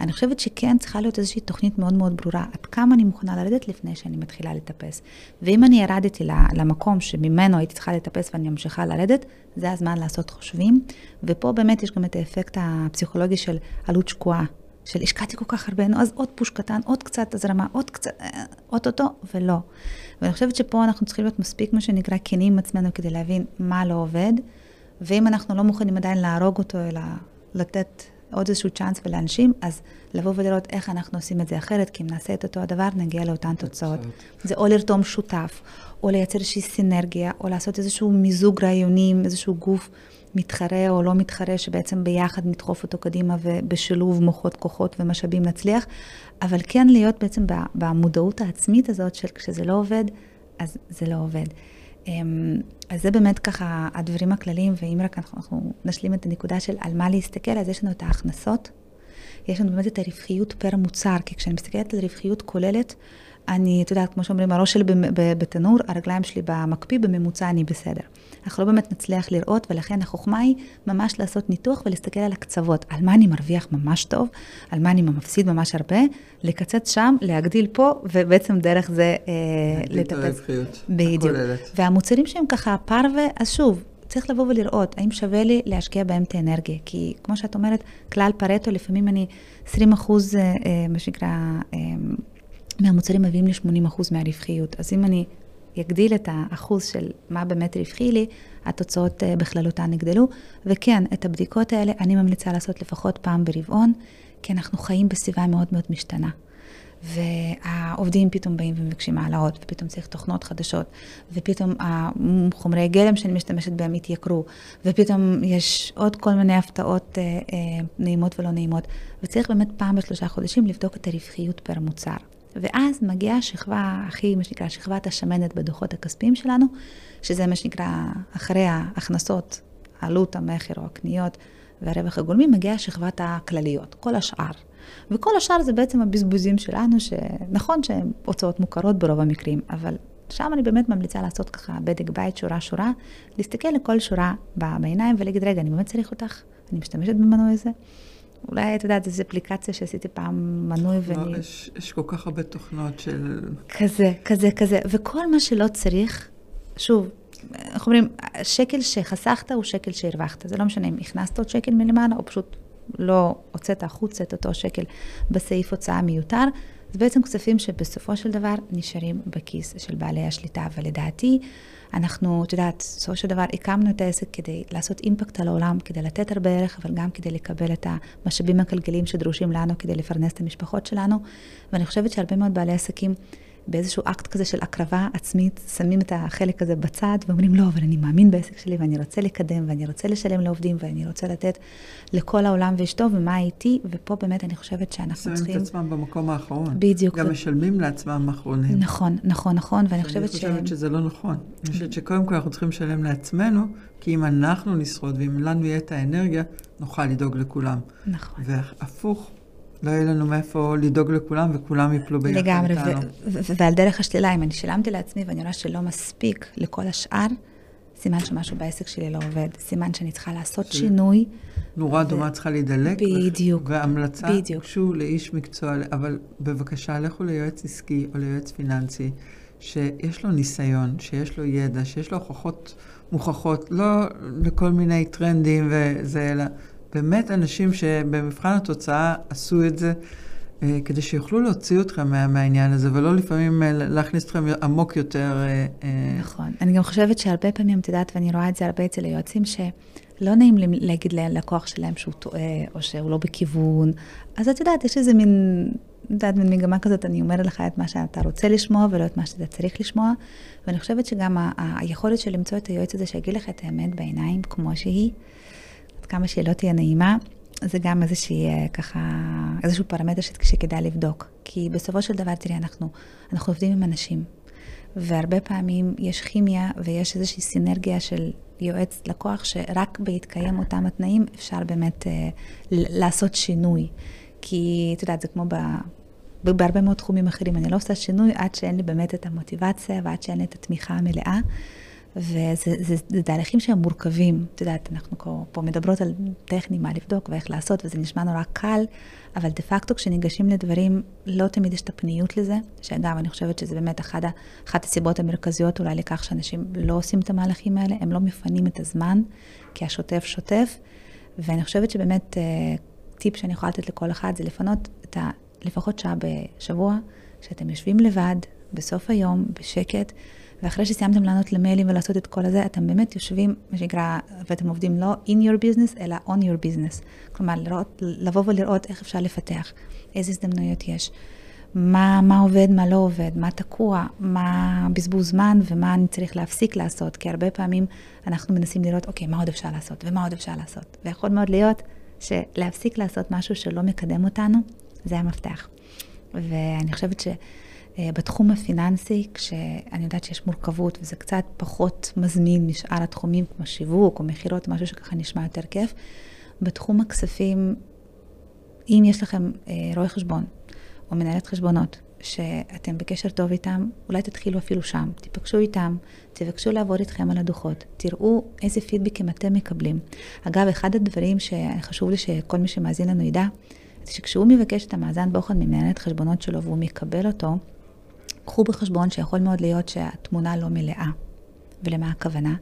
אני חושבת שכן צריכה להיות איזושהי תוכנית מאוד מאוד ברורה, עד כמה אני מוכנה לרדת לפני שאני מתחילה לטפס. ואם אני ירדתי למקום שממנו הייתי צריכה לטפס ואני ממשיכה לרדת, זה הזמן לעשות חושבים. ופה באמת יש גם את האפקט הפסיכולוגי של עלות שקועה. של השקעתי כל כך הרבה, נו, אז עוד פוש קטן, עוד קצת הזרמה, עוד קצת, אה, אוטוטו, ולא. ואני חושבת שפה אנחנו צריכים להיות מספיק, מה שנקרא, כנים עם עצמנו כדי להבין מה לא עובד, ואם אנחנו לא מוכנים עדיין להרוג אותו, אלא לתת עוד איזשהו צ'אנס ולאנשים, אז לבוא ולראות איך אנחנו עושים את זה אחרת, כי אם נעשה את אותו הדבר, נגיע לאותן תוצאות. זה או לרתום שותף, או לייצר איזושהי סינרגיה, או לעשות איזשהו מיזוג רעיונים, איזשהו גוף מתחרה או לא מתחרה, שבעצם ביחד נדחוף אותו קדימה ובשילוב מוחות, כוחות ומשאבים נצליח, אבל כן להיות בעצם במודעות העצמית הזאת של כשזה לא עובד, אז זה לא עובד. אמ, אז זה באמת ככה הדברים הכלליים, ואם רק אנחנו, אנחנו נשלים את הנקודה של על מה להסתכל, אז יש לנו את ההכנסות, יש לנו באמת את הרווחיות פר מוצר, כי כשאני מסתכלת על רווחיות כוללת, אני, את יודעת, כמו שאומרים, הראש שלי בתנור, הרגליים שלי במקפיא, בממוצע אני בסדר. אנחנו לא באמת נצליח לראות, ולכן החוכמה היא ממש לעשות ניתוח ולהסתכל על הקצוות, על מה אני מרוויח ממש טוב, על מה אני מפסיד ממש הרבה, לקצץ שם, להגדיל פה, ובעצם דרך זה אה, לטפס. להגדיל את הרווחיות בדיוק. והמוצרים שהם ככה פרווה, אז שוב, צריך לבוא ולראות האם שווה לי להשקיע בהם את האנרגיה. כי כמו שאת אומרת, כלל פרטו, לפעמים אני 20 אחוז, אה, אה, מה שנקרא, אה, מהמוצרים מביאים ל-80% מהרווחיות. אז אם אני אגדיל את האחוז של מה באמת רווחי לי, התוצאות אה, בכללותן יגדלו. וכן, את הבדיקות האלה אני ממליצה לעשות לפחות פעם ברבעון, כי אנחנו חיים בסביבה מאוד מאוד משתנה. והעובדים פתאום באים ומבקשים העלאות, ופתאום צריך תוכנות חדשות, ופתאום החומרי גלם שאני משתמשת בהם התייקרו, ופתאום יש עוד כל מיני הפתעות אה, אה, נעימות ולא נעימות, וצריך באמת פעם בשלושה חודשים לבדוק את הרווחיות פר מוצר. ואז מגיעה השכבה הכי, מה שנקרא, שכבת השמנת בדוחות הכספיים שלנו, שזה מה שנקרא, אחרי ההכנסות, עלות המכר או הקניות והרווח הגולמי, מגיעה שכבת הכלליות, כל השאר. וכל השאר זה בעצם הבזבוזים שלנו, שנכון שהן הוצאות מוכרות ברוב המקרים, אבל שם אני באמת ממליצה לעשות ככה בדק בית, שורה-שורה, להסתכל לכל שורה בעיניים ולהגיד, רגע, אני באמת צריך אותך? אני משתמשת במנוי הזה? אולי, את יודעת, איזו אפליקציה שעשיתי פעם מנוי ואני... לא, יש, יש כל כך הרבה תוכנות של... כזה, כזה, כזה. וכל מה שלא צריך, שוב, איך אומרים, שקל שחסכת הוא שקל שהרווחת. זה לא משנה אם הכנסת עוד שקל מלמעלה, או פשוט לא הוצאת החוצה את אותו שקל בסעיף הוצאה מיותר. זה בעצם כספים שבסופו של דבר נשארים בכיס של בעלי השליטה, ולדעתי, אנחנו, את יודעת, בסופו של דבר הקמנו את העסק כדי לעשות אימפקט על העולם, כדי לתת הרבה ערך, אבל גם כדי לקבל את המשאבים הכלכליים שדרושים לנו כדי לפרנס את המשפחות שלנו. ואני חושבת שהרבה מאוד בעלי עסקים באיזשהו אקט כזה של הקרבה עצמית, שמים את החלק הזה בצד ואומרים, לא, אבל אני מאמין בעסק שלי ואני רוצה לקדם ואני רוצה לשלם לעובדים ואני רוצה לתת לכל העולם ואשתו ומה איתי, ופה באמת אני חושבת שאנחנו שמים צריכים... שמים את עצמם במקום האחרון. בדיוק. גם ו... משלמים לעצמם אחרונים. נכון, נכון, נכון, ואני חושבת ש... אני חושבת שזה לא נכון. אני חושבת שקודם כל אנחנו צריכים לשלם לעצמנו, כי אם אנחנו נשרוד ואם לנו יהיה את האנרגיה, נוכל לדאוג לכולם. נכון. והפוך. לא יהיה לנו מאיפה לדאוג לכולם, וכולם יפלו ביחד איתנו. לגמרי, ועל דרך השלילה, אם אני שילמתי לעצמי ואני רואה שלא מספיק לכל השאר, סימן שמשהו בעסק שלי לא עובד. סימן שאני צריכה לעשות ש... שינוי. נורה אדומה צריכה להידלק. בדיוק. והמלצה, גשו לאיש מקצוע, אבל בבקשה, לכו ליועץ עסקי או ליועץ פיננסי, שיש לו ניסיון, שיש לו ידע, שיש לו הוכחות מוכחות, לא לכל מיני טרנדים וזה, אלא באמת אנשים שבמבחן התוצאה עשו את זה. אה, כדי שיוכלו להוציא אתכם מה, מהעניין הזה, ולא לפעמים אה, להכניס אתכם עמוק יותר. אה, נכון. אני גם חושבת שהרבה פעמים, את יודעת, ואני רואה את זה הרבה אצל היועצים, שלא נעים להגיד ללקוח שלהם שהוא טועה, או שהוא לא בכיוון. אז את יודעת, יש איזה מין, את יודעת, מין מגמה כזאת, אני אומרת לך את מה שאתה רוצה לשמוע, ולא את מה שאתה צריך לשמוע. ואני חושבת שגם היכולת של למצוא את היועץ הזה שיגיד לך את האמת בעיניים, כמו שהיא, כמה שהיא לא תהיה נעימה, זה גם איזושהי, אה, ככה, איזשהו פרמטר שכדאי לבדוק. כי בסופו של דבר, תראי, אנחנו, אנחנו עובדים עם אנשים, והרבה פעמים יש כימיה ויש איזושהי סינרגיה של יועץ לקוח, שרק בהתקיים אותם התנאים אפשר באמת אה, לעשות שינוי. כי, את יודעת, זה כמו ב... בהרבה מאוד תחומים אחרים, אני לא עושה שינוי עד שאין לי באמת את המוטיבציה ועד שאין לי את התמיכה המלאה. וזה תהליכים שהם מורכבים. את יודעת, אנחנו פה, פה מדברות על טכני, מה לבדוק ואיך לעשות, וזה נשמע נורא קל, אבל דה פקטו כשניגשים לדברים, לא תמיד יש את הפניות לזה, שאגב, אני חושבת שזה באמת אחת, אחת הסיבות המרכזיות אולי לכך שאנשים לא עושים את המהלכים האלה, הם לא מפנים את הזמן, כי השוטף שוטף, ואני חושבת שבאמת אה, טיפ שאני יכולה לתת לכל אחד זה לפנות את ה... לפחות שעה בשבוע, שאתם יושבים לבד, בסוף היום, בשקט, ואחרי שסיימתם לענות למיילים ולעשות את כל הזה, אתם באמת יושבים, מה שנקרא, ואתם עובדים לא in your business, אלא on your business. כלומר, לראות, לבוא ולראות איך אפשר לפתח, איזה הזדמנויות יש, מה, מה עובד, מה לא עובד, מה תקוע, מה בזבוז זמן ומה אני צריך להפסיק לעשות, כי הרבה פעמים אנחנו מנסים לראות, אוקיי, מה עוד אפשר לעשות ומה עוד אפשר לעשות. ויכול מאוד להיות שלהפסיק לעשות משהו שלא מקדם אותנו, זה המפתח. ואני חושבת ש... בתחום הפיננסי, כשאני יודעת שיש מורכבות וזה קצת פחות מזמין משאר התחומים, כמו שיווק או מכירות, משהו שככה נשמע יותר כיף, בתחום הכספים, אם יש לכם אה, רואה חשבון או מנהלת חשבונות, שאתם בקשר טוב איתם, אולי תתחילו אפילו שם, תיפגשו איתם, תבקשו לעבוד איתכם על הדוחות, תראו איזה פידבקים אתם מקבלים. אגב, אחד הדברים שחשוב לי שכל מי שמאזין לנו ידע, זה שכשהוא מבקש את המאזן בוחן ממנהלת חשבונות שלו והוא מקבל אותו, קחו בחשבון שיכול מאוד להיות שהתמונה לא מלאה. ולמה הכוונה?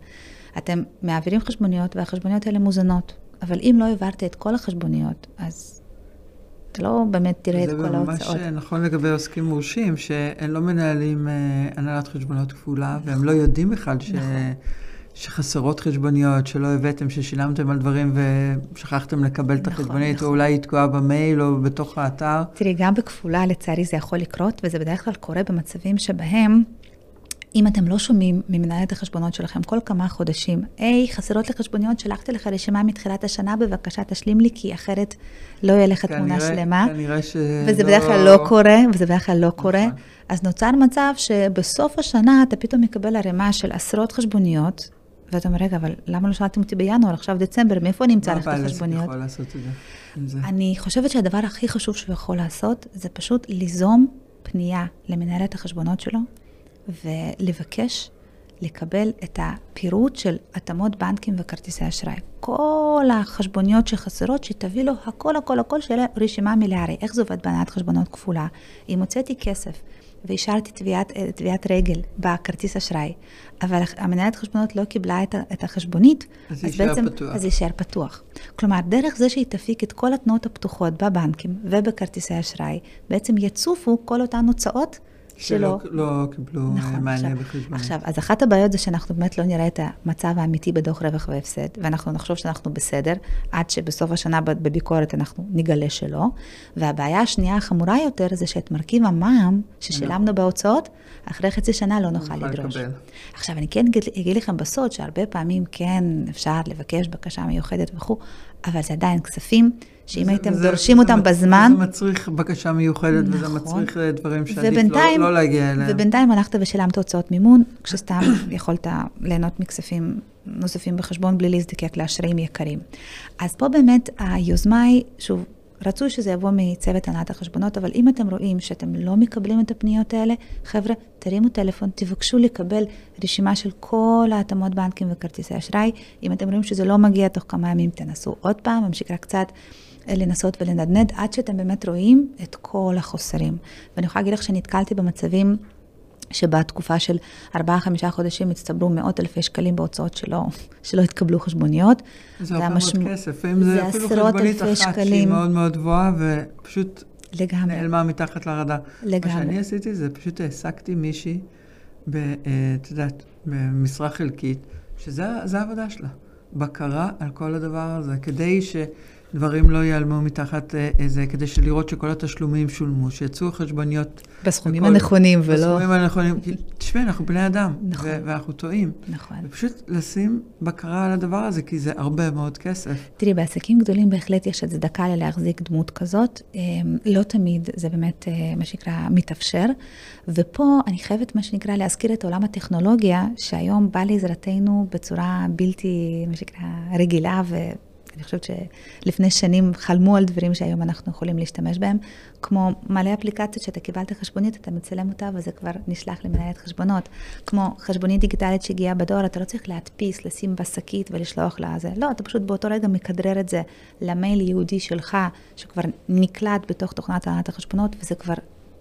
אתם מעבירים חשבוניות והחשבוניות האלה מוזנות, אבל אם לא העברת את כל החשבוניות, אז אתה לא באמת תראה את כל ההוצאות. זה ממש נכון לגבי עוסקים מורשים, שהם לא מנהלים אה, הנהלת חשבונות כפולה, נכון. והם לא יודעים בכלל ש... נכון. שחסרות חשבוניות, שלא הבאתם, ששילמתם על דברים ושכחתם לקבל את נכון, החשבונית, נכון. או אולי היא תקועה במייל או בתוך האתר. תראי, גם בכפולה, לצערי, זה יכול לקרות, וזה בדרך כלל קורה במצבים שבהם אם אתם לא שומעים ממנהלת החשבונות שלכם כל כמה חודשים, היי, חסרות לי חשבוניות, שלחתי לך רשימה מתחילת השנה, בבקשה תשלים לי, כי אחרת לא יהיה לך תמונה שלמה. כנראה ש... וזה בדרך כלל לא קורה, וזה בדרך כלל לא נכון. קורה. אז נוצר מצב שבסוף השנה אתה פתאום מקבל ערימה של עשרות חשבוניות, ואתה אומר, רגע, אבל למה לא שאלתם אותי בינואר, עכשיו דצמבר, מאיפה אני אמצא לך את החשבוניות? מה יכול לעשות את זה? אני חושבת שהדבר הכי חשוב שהוא יכול לעשות, זה פשוט ליזום פנייה למנהלת החשבונות שלו, ולבקש לקבל את הפירוט של התאמות בנקים וכרטיסי אשראי. כל החשבוניות שחסרות, שתביא לו הכל, הכל, הכל, שיהיה רשימה מלאה. הרי איך זה עובד בהנהלת חשבונות כפולה? אם הוצאתי כסף ואישרתי תביעת, תביעת רגל בכרטיס אשראי, אבל המנהלת חשבונות לא קיבלה את, את החשבונית, אז, אז בעצם, פתוח. אז יישאר פתוח. כלומר, דרך זה שהיא תפיק את כל התנועות הפתוחות בבנקים ובכרטיסי אשראי, בעצם יצופו כל אותן הוצאות שלא לא קיבלו נכון, מענה עכשיו, בחשבון. עכשיו, אז אחת הבעיות זה שאנחנו באמת לא נראה את המצב האמיתי בדוח רווח והפסד, ואנחנו נחשוב שאנחנו בסדר, עד שבסוף השנה בביקורת אנחנו נגלה שלא. והבעיה השנייה החמורה יותר זה שאת מרכיב המע"מ ששילמנו לא. בהוצאות, אחרי חצי שנה לא נוכל לדרוש. לקבל. עכשיו, אני כן אגיד לכם בסוד שהרבה פעמים כן אפשר לבקש בקשה מיוחדת וכו', אבל זה עדיין כספים שאם הייתם וזה, דורשים וזה, אותם וזה בזמן... זה מצריך בקשה מיוחדת, נכון. וזה מצריך אה, דברים שעדיף לא, לא להגיע אליהם. ובינתיים הלכת ושילמת הוצאות מימון, כשסתם יכולת ליהנות מכספים נוספים בחשבון בלי להזדקק לאשראים יקרים. אז פה באמת היוזמה היא, שוב, רצוי שזה יבוא מצוות הנהלת החשבונות, אבל אם אתם רואים שאתם לא מקבלים את הפניות האלה, חבר'ה, תרימו טלפון, תבקשו לקבל רשימה של כל ההתאמות בנקים וכרטיסי אשראי. אם אתם רואים שזה לא מגיע תוך כמה ימים, תנסו עוד פעם, ממשיך רק קצת. לנסות ולנדנד עד שאתם באמת רואים את כל החוסרים. ואני יכולה להגיד לך שנתקלתי במצבים שבתקופה של 4-5 חודשים הצטברו מאות אלפי שקלים בהוצאות שלא, שלא התקבלו חשבוניות. זה הרבה מאוד כסף, אם זה, זה אפילו חשבונית אחת שקלים. שהיא מאוד מאוד גבוהה ופשוט לגמרי. נעלמה מתחת לרדאר. לגמרי. מה שאני עשיתי זה פשוט העסקתי מישהי, אה, את יודעת, במשרה חלקית, שזה העבודה שלה. בקרה על כל הדבר הזה, כדי ש... דברים לא ייעלמו מתחת איזה, אה, כדי לראות שכל התשלומים שולמו, שיצאו החשבוניות. בסכומים וכל, הנכונים ולא... בסכומים הנכונים. תשמעי, אנחנו בני אדם, נכון. ואנחנו טועים. נכון. ופשוט לשים בקרה על הדבר הזה, כי זה הרבה מאוד כסף. תראי, בעסקים גדולים בהחלט יש הצדקה ללהחזיק דמות כזאת. אמ, לא תמיד זה באמת, אה, מה שנקרא, מתאפשר. ופה אני חייבת, מה שנקרא, להזכיר את עולם הטכנולוגיה, שהיום בא לעזרתנו בצורה בלתי, מה שנקרא, רגילה ו... אני חושבת שלפני שנים חלמו על דברים שהיום אנחנו יכולים להשתמש בהם, כמו מלא אפליקציות שאתה קיבלת חשבונית, אתה מצלם אותה וזה כבר נשלח למנהלת חשבונות. כמו חשבונית דיגיטלית שהגיעה בדואר, אתה לא צריך להדפיס, לשים בשקית ולשלוח לה זה. לא, אתה פשוט באותו רגע מכדרר את זה למייל ייעודי שלך, שכבר נקלט בתוך תוכנת הנהלת החשבונות, וזה כבר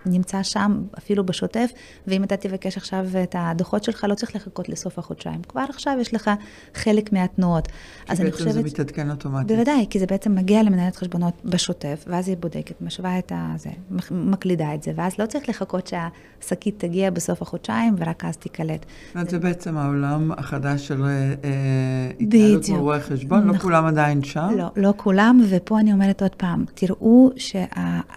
נמצא שם אפילו בשוטף, ואם אתה תבקש עכשיו את הדוחות שלך, לא צריך לחכות לסוף החודשיים. כבר עכשיו יש לך חלק מהתנועות. אז אני חושבת... כי בעצם זה מתעדכן אוטומטית. בוודאי, כי זה בעצם מגיע למנהלת חשבונות בשוטף, ואז היא בודקת, משווה את זה, מקלידה את זה, ואז לא צריך לחכות שהשקית תגיע בסוף החודשיים, ורק אז תיקלט. זה בעצם העולם החדש של אה, התנהלות מול רואי חשבון, לא נכון. לא כולם עדיין שם. לא, לא כולם, ופה אני אומרת עוד פעם, תראו שה...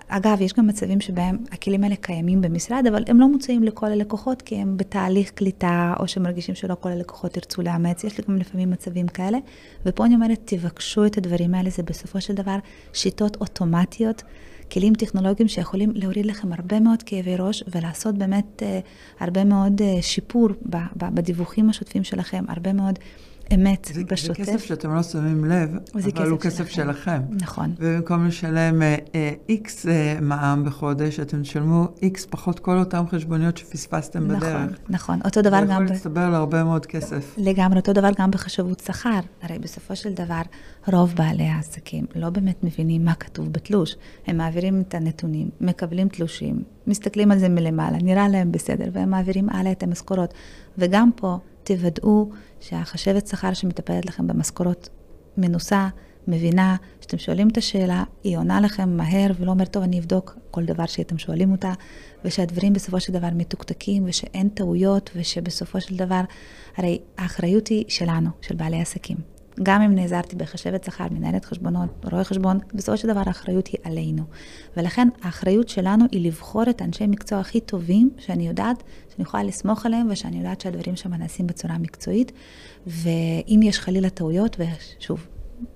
אגב, יש גם מצבים שבהם הכלים הכלים האלה קיימים במשרד, אבל הם לא מוצאים לכל הלקוחות כי הם בתהליך קליטה, או שמרגישים שלא כל הלקוחות ירצו לאמץ, יש לי גם לפעמים מצבים כאלה. ופה אני אומרת, תבקשו את הדברים האלה, זה בסופו של דבר שיטות אוטומטיות, כלים טכנולוגיים שיכולים להוריד לכם הרבה מאוד כאבי ראש ולעשות באמת uh, הרבה מאוד uh, שיפור בדיווחים השוטפים שלכם, הרבה מאוד... אמת, זה, בשוטף. זה כסף שאתם לא שמים לב, אבל הוא כסף שלכם. נכון. ובמקום לשלם איקס uh, uh, מע"מ בחודש, אתם תשלמו איקס פחות כל אותן חשבוניות שפספסתם נכון, בדרך. נכון, נכון. אותו דבר גם... זה יכול להצטבר להרבה מאוד כסף. לגמרי, אותו דבר גם בחשבות שכר. הרי בסופו של דבר, רוב בעלי העסקים לא באמת מבינים מה כתוב בתלוש. הם מעבירים את הנתונים, מקבלים תלושים, מסתכלים על זה מלמעלה, נראה להם בסדר, והם מעבירים הלאה את המשכורות. וגם פה, תוודאו שהחשבת שכר שמטפלת לכם במשכורות מנוסה, מבינה, שאתם שואלים את השאלה, היא עונה לכם מהר ולא אומרת, טוב, אני אבדוק כל דבר שאתם שואלים אותה, ושהדברים בסופו של דבר מתוקתקים, ושאין טעויות, ושבסופו של דבר, הרי האחריות היא שלנו, של בעלי עסקים. גם אם נעזרתי בחשבת שכר, מנהלת חשבונות, רואה חשבון, בסופו של דבר האחריות היא עלינו. ולכן האחריות שלנו היא לבחור את אנשי מקצוע הכי טובים, שאני יודעת שאני יכולה לסמוך עליהם, ושאני יודעת שהדברים שם נעשים בצורה מקצועית. ואם יש חלילה טעויות, ושוב,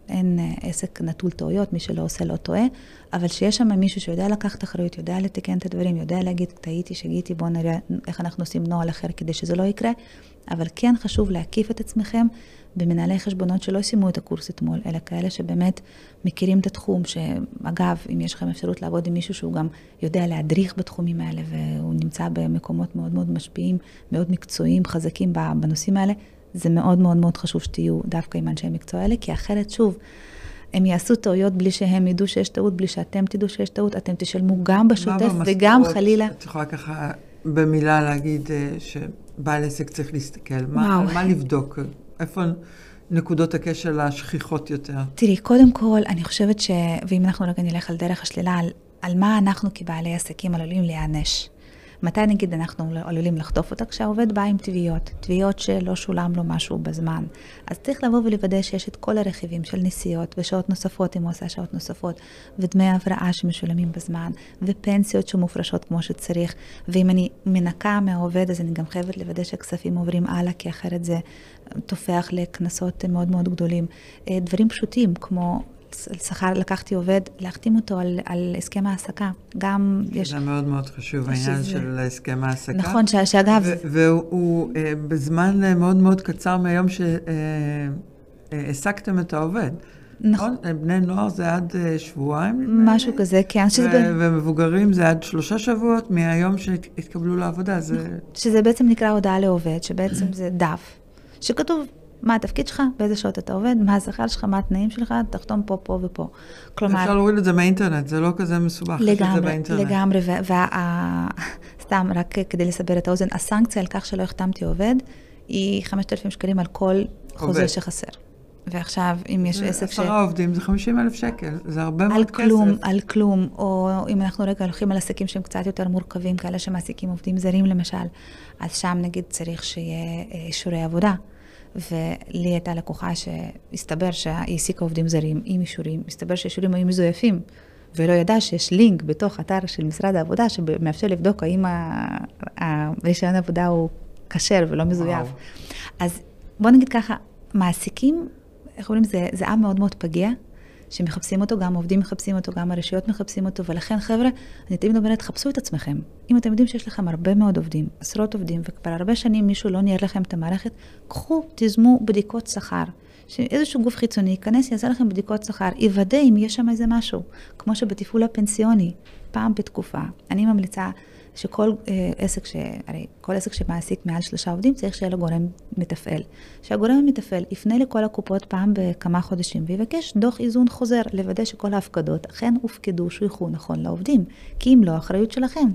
אין אה, עסק נטול טעויות, מי שלא עושה לא טועה, אבל שיש שם מישהו שיודע לקחת אחריות, יודע לתקן את הדברים, יודע להגיד, טעיתי, שגיתי, בואו נראה איך אנחנו עושים נוהל אחר כדי שזה לא יקרה, אבל כן חשוב להקיף את עצמכם במנהלי חשבונות שלא סיימו את הקורס אתמול, אלא כאלה שבאמת מכירים את התחום, שאגב, אם יש לכם אפשרות לעבוד עם מישהו שהוא גם יודע להדריך בתחומים האלה, והוא נמצא במקומות מאוד מאוד משפיעים, מאוד מקצועיים, חזקים בנושאים האלה, זה מאוד מאוד מאוד חשוב שתהיו דווקא עם אנשי מקצוע האלה, כי אחרת, שוב, הם יעשו טעויות בלי שהם ידעו שיש טעות, בלי שאתם תדעו שיש טעות, אתם תשלמו גם בשוטף וגם חלילה. את יכולה ככה במילה להגיד אה, שבעל עסק צריך להסתכל, מה, מה לבדוק, איפה נקודות הכשל השכיחות יותר? תראי, קודם כל, אני חושבת ש... ואם אנחנו רגע נלך על דרך השלילה, על, על מה אנחנו כבעלי עסקים עלולים להיענש. מתי נגיד אנחנו עלולים לחטוף אותה? כשהעובד בא עם תביעות, תביעות שלא שולם לו משהו בזמן. אז צריך לבוא ולוודא שיש את כל הרכיבים של נסיעות ושעות נוספות, אם הוא עושה שעות נוספות, ודמי הבראה שמשולמים בזמן, ופנסיות שמופרשות כמו שצריך. ואם אני מנקה מהעובד, אז אני גם חייבת לוודא שהכספים עוברים הלאה, כי אחרת זה תופח לקנסות מאוד מאוד גדולים. אה, דברים פשוטים, כמו שכר, לקחתי עובד, להחתים אותו על, על הסכם העסקה. גם יש... זה מאוד מאוד חשוב, העניין שזה... של הסכם העסקה. נכון, ש... שאגב... והוא אה, בזמן אה, מאוד מאוד קצר מהיום שהעסקתם אה, את העובד. נכון. בני נוער זה עד שבועיים? משהו כזה, כן. שזה ומבוגרים זה עד שלושה שבועות מהיום שהתקבלו לעבודה. זה... נכון. שזה בעצם נקרא הודעה לעובד, שבעצם זה דף, שכתוב מה התפקיד שלך, באיזה שעות אתה עובד, מה השכר שלך, מה התנאים שלך, תחתום פה, פה ופה. כלומר... אפשר להוריד את זה מהאינטרנט, זה לא כזה מסובך. לגמרי, לגמרי, וסתם, רק כדי לסבר את האוזן, הסנקציה על כך שלא החתמתי עובד, היא 5,000 שקלים על כל חוזה שחסר. ועכשיו, אם יש עסק ש... עשרה עובדים זה 50 אלף שקל, זה הרבה מאוד כסף. על כלום, על כלום, או אם אנחנו רגע הולכים על עסקים שהם קצת יותר מורכבים, כאלה שמעסיקים עובדים זרים למשל, אז שם נגיד צריך שיהיה אה, אישורי עבודה. ולי הייתה לקוחה שהסתבר שהיא העסיקה עובדים זרים עם אישורים, הסתבר שהאישורים היו מזויפים, ולא ידע שיש לינק בתוך אתר של משרד העבודה שמאפשר לבדוק האם הרישיון העבודה הוא כשר ולא מזויף. וואו. אז בוא נגיד ככה, מעסיקים, איך אומרים, זה, זה עם מאוד מאוד פגיע, שמחפשים אותו, גם עובדים מחפשים אותו, גם הרשויות מחפשים אותו, ולכן חבר'ה, אני תמיד אומרת, חפשו את עצמכם. אם אתם יודעים שיש לכם הרבה מאוד עובדים, עשרות עובדים, וכבר הרבה שנים מישהו לא ניהל לכם את המערכת, קחו, תיזמו בדיקות שכר. שאיזשהו גוף חיצוני ייכנס, יעשה לכם בדיקות שכר, יוודא אם יש שם איזה משהו. כמו שבתפעול הפנסיוני, פעם בתקופה, אני ממליצה שכל אה, עסק, ש... הרי כל עסק שמעסיק מעל שלושה עובדים צריך שיהיה לו גורם מתפעל. שהגורם המתפעל יפנה לכל הקופות פעם בכמה חודשים ויבקש דוח איזון חוזר, לוודא שכל ההפקדות אכן הופקדו, שויכו נכון לעובדים, כי אם לא, אחריות שלכם.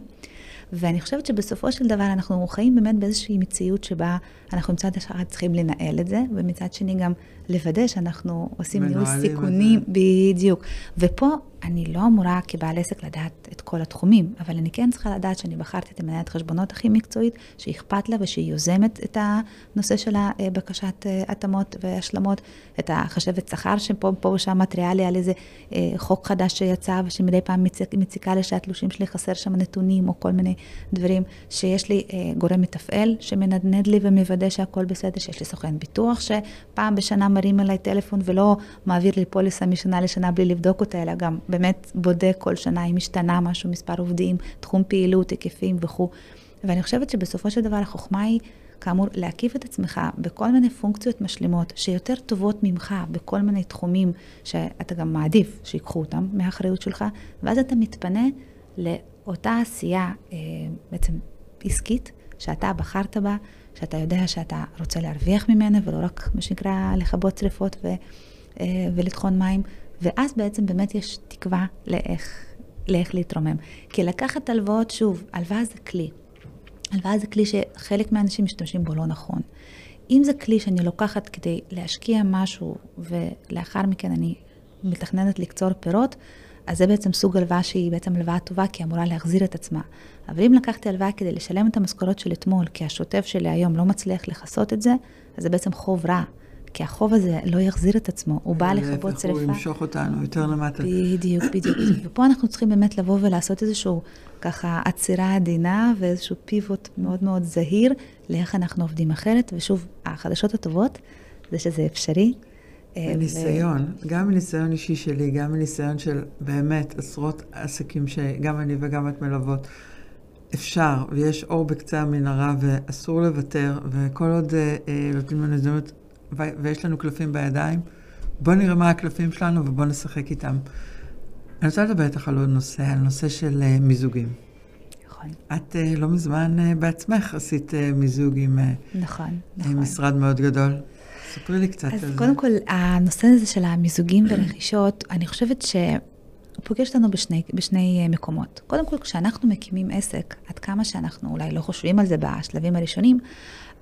ואני חושבת שבסופו של דבר אנחנו חיים באמת באיזושהי מציאות שבה אנחנו מצד אחד צריכים לנהל את זה, ומצד שני גם לוודא שאנחנו עושים ניהול סיכונים, בדיוק. ופה אני לא אמורה כבעל עסק לדעת את כל התחומים, אבל אני כן צריכה לדעת שאני בחרתי את המנהלת חשבונות הכי מקצועית, שאכפת לה ושהיא יוזמת את הנושא של הבקשת אה, התאמות והשלמות, את החשבת שכר שפה ושם מתריעה לי על איזה אה, חוק חדש שיצא ושמדי פעם מציקה לי שהתלושים שלי חסר שם נתונים או כל מיני דברים, שיש לי אה, גורם מתפעל שמנדנד לי ומוודא שהכל בסדר, שיש לי סוכן ביטוח שפעם בשנה מרים אליי טלפון ולא מעביר לי פוליסה משנה לשנה בלי לבדוק אותה, אלא גם באמת בודק כל שנה אם השתנה משהו, מספר עובדים, תחום פעילות, היקפים וכו'. ואני חושבת שבסופו של דבר החוכמה היא, כאמור, להקיף את עצמך בכל מיני פונקציות משלימות שיותר טובות ממך בכל מיני תחומים שאתה גם מעדיף שיקחו אותם מהאחריות שלך, ואז אתה מתפנה לאותה עשייה אה, בעצם עסקית שאתה בחרת בה, שאתה יודע שאתה רוצה להרוויח ממנה ולא רק מה שנקרא לכבות שריפות ו, אה, ולטחון מים. ואז בעצם באמת יש תקווה לאיך, לאיך להתרומם. כי לקחת הלוואות, שוב, הלוואה זה כלי. הלוואה זה כלי שחלק מהאנשים משתמשים בו לא נכון. אם זה כלי שאני לוקחת כדי להשקיע משהו ולאחר מכן אני מתכננת לקצור פירות, אז זה בעצם סוג הלוואה שהיא בעצם הלוואה טובה, כי היא אמורה להחזיר את עצמה. אבל אם לקחתי הלוואה כדי לשלם את המשכורות של אתמול, כי השוטף שלי היום לא מצליח לכסות את זה, אז זה בעצם חוב רע. כי החוב הזה לא יחזיר את עצמו, הוא בא לכבות שרפה. הוא ימשוך אותנו יותר למטה. בדיוק, בדיוק. ופה אנחנו צריכים באמת לבוא ולעשות איזשהו, ככה, עצירה עדינה ואיזשהו פיבוט מאוד מאוד זהיר לאיך אנחנו עובדים אחרת. ושוב, החדשות הטובות זה שזה אפשרי. אה, מניסיון, ו... גם מניסיון אישי שלי, גם מניסיון של באמת עשרות עסקים שגם אני וגם את מלוות. אפשר, ויש אור בקצה המנהרה, ואסור לוותר, וכל עוד אה, אה נותנים לנו הזדמנות, ויש לנו קלפים בידיים, בואו נראה מה הקלפים שלנו ובואו נשחק איתם. אני רוצה לדבר איתך על עוד נושא, על נושא של אה, מיזוגים. נכון. את אה, לא מזמן אה, בעצמך עשית אה, מיזוג עם אה, נכון, נכון. משרד מאוד גדול. ספרי לי קצת על זה. אז קודם כל, הנושא הזה של המיזוגים ורכישות, אני חושבת ש... פוגש אותנו בשני, בשני אה, מקומות. קודם כל, כשאנחנו מקימים עסק, עד כמה שאנחנו אולי לא חושבים על זה בשלבים הראשונים,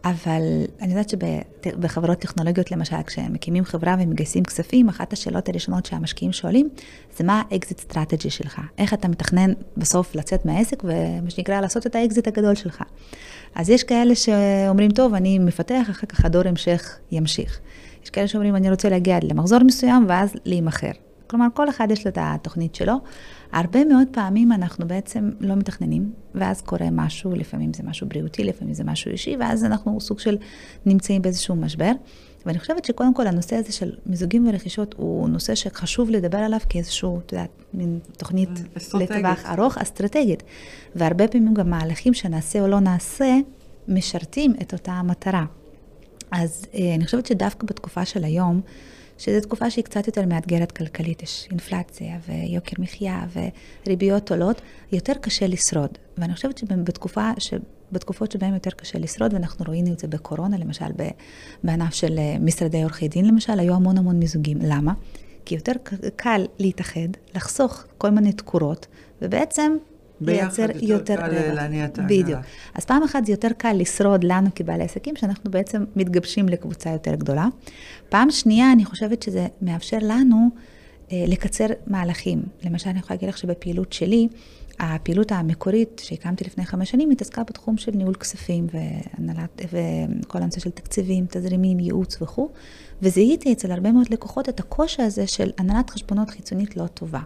אבל אני יודעת שבחברות טכנולוגיות, למשל, כשמקימים חברה ומגייסים כספים, אחת השאלות הראשונות שהמשקיעים שואלים, זה מה ה exit strategy שלך? איך אתה מתכנן בסוף לצאת מהעסק, ומה שנקרא, לעשות את האקזיט הגדול שלך. אז יש כאלה שאומרים, טוב, אני מפתח, אחר כך הדור המשך ימשיך. יש כאלה שאומרים, אני רוצה להגיע למחזור מסוים, ואז להימכר. כלומר, כל אחד יש לו את התוכנית שלו. הרבה מאוד פעמים אנחנו בעצם לא מתכננים, ואז קורה משהו, לפעמים זה משהו בריאותי, לפעמים זה משהו אישי, ואז אנחנו סוג של נמצאים באיזשהו משבר. ואני חושבת שקודם כל הנושא הזה של מיזוגים ורכישות הוא נושא שחשוב לדבר עליו כאיזשהו, את יודעת, מין תוכנית לטווח ארוך, אסטרטגית. והרבה פעמים גם מהלכים שנעשה או לא נעשה, משרתים את אותה המטרה. אז אה, אני חושבת שדווקא בתקופה של היום, שזו תקופה שהיא קצת יותר מאתגרת כלכלית, יש אינפלציה ויוקר מחיה וריביות עולות, יותר קשה לשרוד. ואני חושבת שבתקופה, שבתקופות שבהן יותר קשה לשרוד, ואנחנו ראינו את זה בקורונה, למשל בענף של אה, משרדי עורכי דין, למשל, היו המון המון מיזוגים. למה? כי יותר קל להתאחד, לחסוך כל מיני תקורות, ובעצם לייצר יותר, יותר קל להניע את העגלה. בדיוק. אז פעם אחת זה יותר קל לשרוד לנו כבעלי עסקים, שאנחנו בעצם מתגבשים לקבוצה יותר גדולה. פעם שנייה, אני חושבת שזה מאפשר לנו אה, לקצר מהלכים. למשל, אני יכולה להגיד לך שבפעילות שלי, הפעילות המקורית שהקמתי לפני חמש שנים התעסקה בתחום של ניהול כספים והנהלת, וכל הנושא של תקציבים, תזרימים, ייעוץ וכו', וזיהיתי אצל הרבה מאוד לקוחות את הקושי הזה של הנהלת חשבונות חיצונית לא טובה.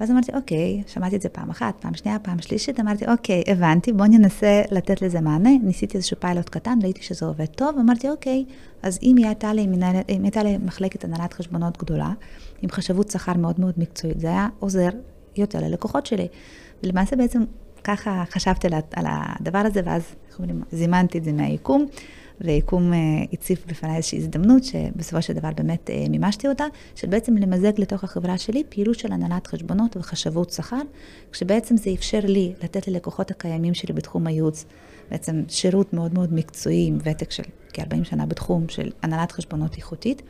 ואז אמרתי, אוקיי, שמעתי את זה פעם אחת, פעם שנייה, פעם שלישית, אמרתי, אוקיי, הבנתי, בוא ננסה לתת לזה מענה. ניסיתי איזשהו פיילוט קטן, ראיתי שזה עובד טוב, אמרתי, אוקיי, אז אם הייתה לי, מנהל, אם הייתה לי מחלקת הנהלת חשבונות גדולה, עם חשבות שכר מאוד מאוד מקצועית, זה היה עוזר יותר ללקוחות שלי. ולמעשה בעצם ככה חשבתי על הדבר הזה, ואז, איך אומרים, זימנתי את זה מהיקום. ויקום אה, הציף בפניי איזושהי הזדמנות, שבסופו של דבר באמת אה, מימשתי אותה, של בעצם למזג לתוך החברה שלי פעילות של הנהלת חשבונות וחשבות שכר, כשבעצם זה אפשר לי לתת ללקוחות הקיימים שלי בתחום הייעוץ, בעצם שירות מאוד מאוד מקצועי עם ותק של כ-40 שנה בתחום של הנהלת חשבונות איכותית.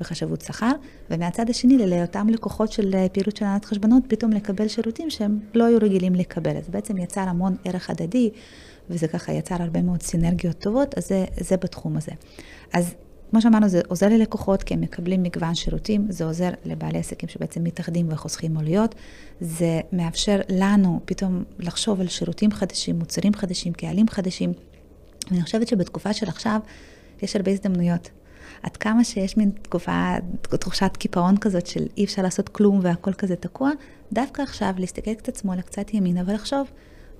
וחשבות שכר, ומהצד השני לאותם לקוחות של אה, פעילות של הנהלת חשבונות, פתאום לקבל שירותים שהם לא היו רגילים לקבל. אז בעצם יצר המון ערך הדדי, וזה ככה יצר הרבה מאוד סינרגיות טובות, אז זה, זה בתחום הזה. אז כמו שאמרנו, זה עוזר ללקוחות כי הם מקבלים מגוון שירותים, זה עוזר לבעלי עסקים שבעצם מתאחדים וחוסכים עלויות, זה מאפשר לנו פתאום לחשוב על שירותים חדשים, מוצרים חדשים, קהלים חדשים. ואני חושבת שבתקופה של עכשיו יש הרבה הזדמנויות. עד כמה שיש מין תקופה, תחושת קיפאון כזאת של אי אפשר לעשות כלום והכל כזה תקוע, דווקא עכשיו להסתכל קצת שמאלה, קצת ימינה ולחשוב.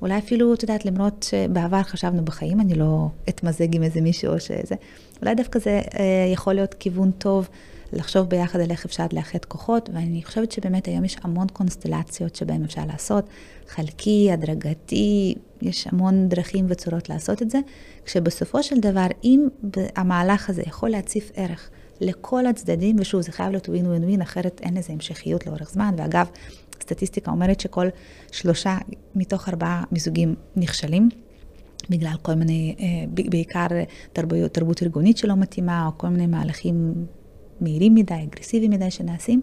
אולי אפילו, את יודעת, למרות שבעבר חשבנו בחיים, אני לא אתמזג עם איזה מישהו או שזה, אולי דווקא זה אה, יכול להיות כיוון טוב לחשוב ביחד על איך אפשר לאחד כוחות, ואני חושבת שבאמת היום יש המון קונסטלציות שבהן אפשר לעשות, חלקי, הדרגתי, יש המון דרכים וצורות לעשות את זה, כשבסופו של דבר, אם המהלך הזה יכול להציף ערך לכל הצדדים, ושוב, זה חייב להיות ווין ווין ווין, אחרת אין לזה המשכיות לאורך זמן, ואגב, סטטיסטיקה אומרת שכל שלושה מתוך ארבעה מיזוגים נכשלים. בגלל כל מיני, אה, בעיקר תרבות, תרבות ארגונית שלא מתאימה, או כל מיני מהלכים מהירים מדי, אגרסיביים מדי שנעשים.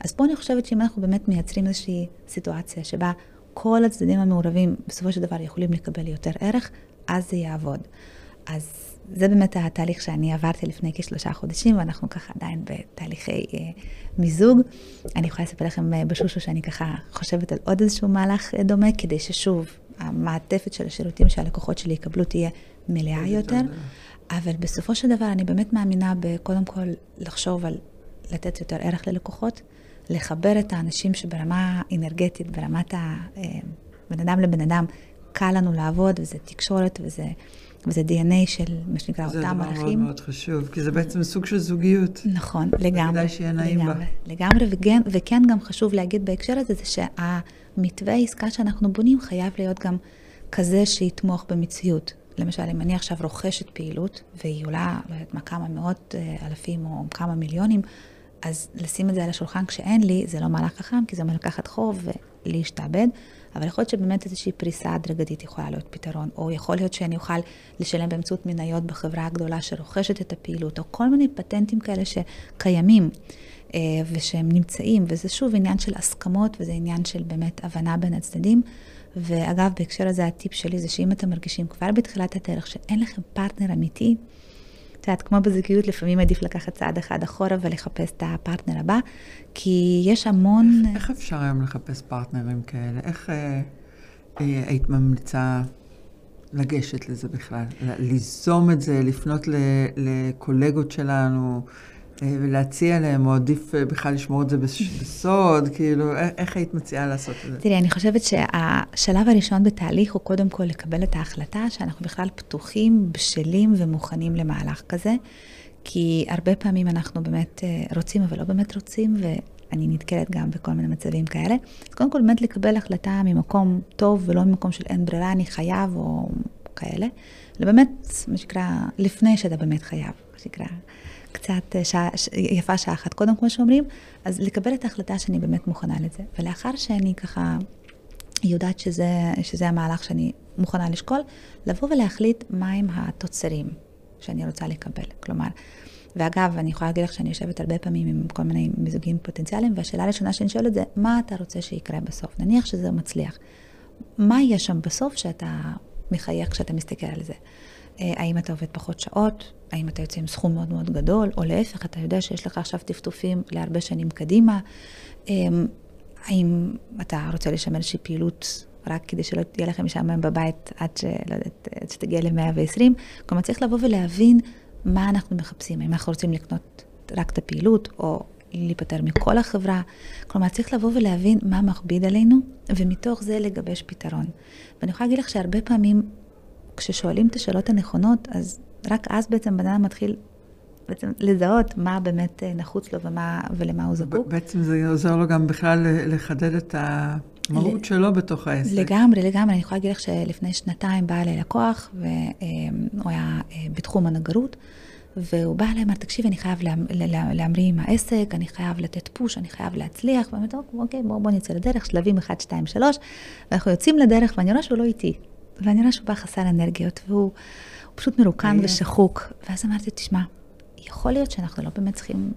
אז פה אני חושבת שאם אנחנו באמת מייצרים איזושהי סיטואציה שבה כל הצדדים המעורבים בסופו של דבר יכולים לקבל יותר ערך, אז זה יעבוד. אז זה באמת התהליך שאני עברתי לפני כשלושה חודשים, ואנחנו ככה עדיין בתהליכי אה, מיזוג. אני יכולה לספר לכם אה, בשושו שאני ככה חושבת על עוד איזשהו מהלך אה, דומה, כדי ששוב, המעטפת של השירותים שהלקוחות שלי יקבלו תהיה מלאה יותר. אבל בסופו של דבר אני באמת מאמינה בקודם כל לחשוב על לתת יותר ערך ללקוחות, לחבר את האנשים שברמה אנרגטית, ברמת הבן אדם לבן אדם, קל לנו לעבוד, וזה תקשורת, וזה, וזה DNA של מה שנקרא אותם ערכים. זה דבר מאוד מאוד חשוב, כי זה בעצם סוג של זוגיות. נכון, לגמרי. כדאי שיהיה נעים לגמרי, בה. לגמרי, וכן, וכן גם חשוב להגיד בהקשר הזה, זה שהמתווה העסקה שאנחנו בונים חייב להיות גם כזה שיתמוך במציאות. למשל, אם אני עכשיו רוכשת פעילות, והיא עולה, לא יודעת מה, כמה מאות אה, אלפים או כמה מיליונים, אז לשים את זה על השולחן כשאין לי, זה לא מהלך חכם, כי זה אומר לקחת חוב ולהשתעבד. אבל יכול להיות שבאמת איזושהי פריסה הדרגתית יכולה להיות פתרון, או יכול להיות שאני אוכל לשלם באמצעות מניות בחברה הגדולה שרוכשת את הפעילות, או כל מיני פטנטים כאלה שקיימים אה, ושהם נמצאים, וזה שוב עניין של הסכמות, וזה עניין של באמת הבנה בין הצדדים. ואגב, בהקשר הזה הטיפ שלי זה שאם אתם מרגישים כבר בתחילת הדרך שאין לכם פרטנר אמיתי, יודעת, כמו בזוגיות, לפעמים עדיף לקחת צעד אחד אחורה ולחפש את הפרטנר הבא, כי יש המון... איך, איך אפשר היום לחפש פרטנרים כאלה? איך אה, אה, היית ממליצה לגשת לזה בכלל? ליזום את זה, לפנות ל, לקולגות שלנו? אה, ולהציע להם, או עדיף אה, בכלל לשמור את זה בסוד, כאילו, איך היית מציעה לעשות את זה? תראי, אני חושבת שהשלב הראשון בתהליך הוא קודם כל לקבל את ההחלטה שאנחנו בכלל פתוחים, בשלים ומוכנים למהלך כזה, כי הרבה פעמים אנחנו באמת אה, רוצים, אבל לא באמת רוצים, ואני נתקלת גם בכל מיני מצבים כאלה. אז קודם כל באמת לקבל החלטה ממקום טוב, ולא ממקום של אין ברירה, אני חייב, או כאלה, אלא באמת, מה שנקרא, לפני שאתה באמת חייב, מה שנקרא. קצת אה, שעה, יפה שעה אחת קודם, כמו שאומרים, אז לקבל את ההחלטה שאני באמת מוכנה לזה. ולאחר שאני ככה יודעת שזה, שזה המהלך שאני מוכנה לשקול, לבוא ולהחליט מהם התוצרים שאני רוצה לקבל. כלומר, ואגב, אני יכולה להגיד לך שאני יושבת הרבה פעמים עם כל מיני מיזוגים פוטנציאליים, והשאלה הראשונה שאני שואלת זה, מה אתה רוצה שיקרה בסוף? נניח שזה מצליח. מה יהיה שם בסוף שאתה מחייך כשאתה מסתכל על זה? אה, האם אתה עובד פחות שעות? האם אתה יוצא עם סכום מאוד מאוד גדול, או להפך, אתה יודע שיש לך עכשיו טפטופים להרבה שנים קדימה. אמ, האם אתה רוצה לשמר איזושהי פעילות רק כדי שלא תהיה לכם משעמם בבית עד, ש, לא יודעת, עד שתגיע ל-120? כלומר, צריך לבוא ולהבין מה אנחנו מחפשים. האם אנחנו רוצים לקנות רק את הפעילות, או להיפטר מכל החברה. כלומר, צריך לבוא ולהבין מה מכביד עלינו, ומתוך זה לגבש פתרון. ואני יכולה להגיד לך שהרבה פעמים, כששואלים את השאלות הנכונות, אז רק אז בעצם בן אדם מתחיל בעצם לזהות מה באמת אה, נחוץ לו ומה, ולמה הוא זקוק. בעצם זה עוזר לו גם בכלל לחדד את המהות ל... שלו בתוך העסק. לגמרי, לגמרי. אני יכולה להגיד לך שלפני שנתיים בא אליי לקוח, והוא היה אה, בתחום הנגרות, והוא בא אליי, אמר, תקשיב, אני חייב להמריא עם העסק, אני חייב לתת פוש, אני חייב להצליח, ואמרתי, אוקיי, בואו בוא נצא לדרך, שלבים 1, 2, 3, ואנחנו יוצאים לדרך, ואני רואה שהוא לא איתי. ואני רואה שהוא בא חסר אנרגיות, והוא... פשוט מרוקן ושחוק. ואז אמרתי, תשמע, יכול להיות שאנחנו לא באמת צריכים,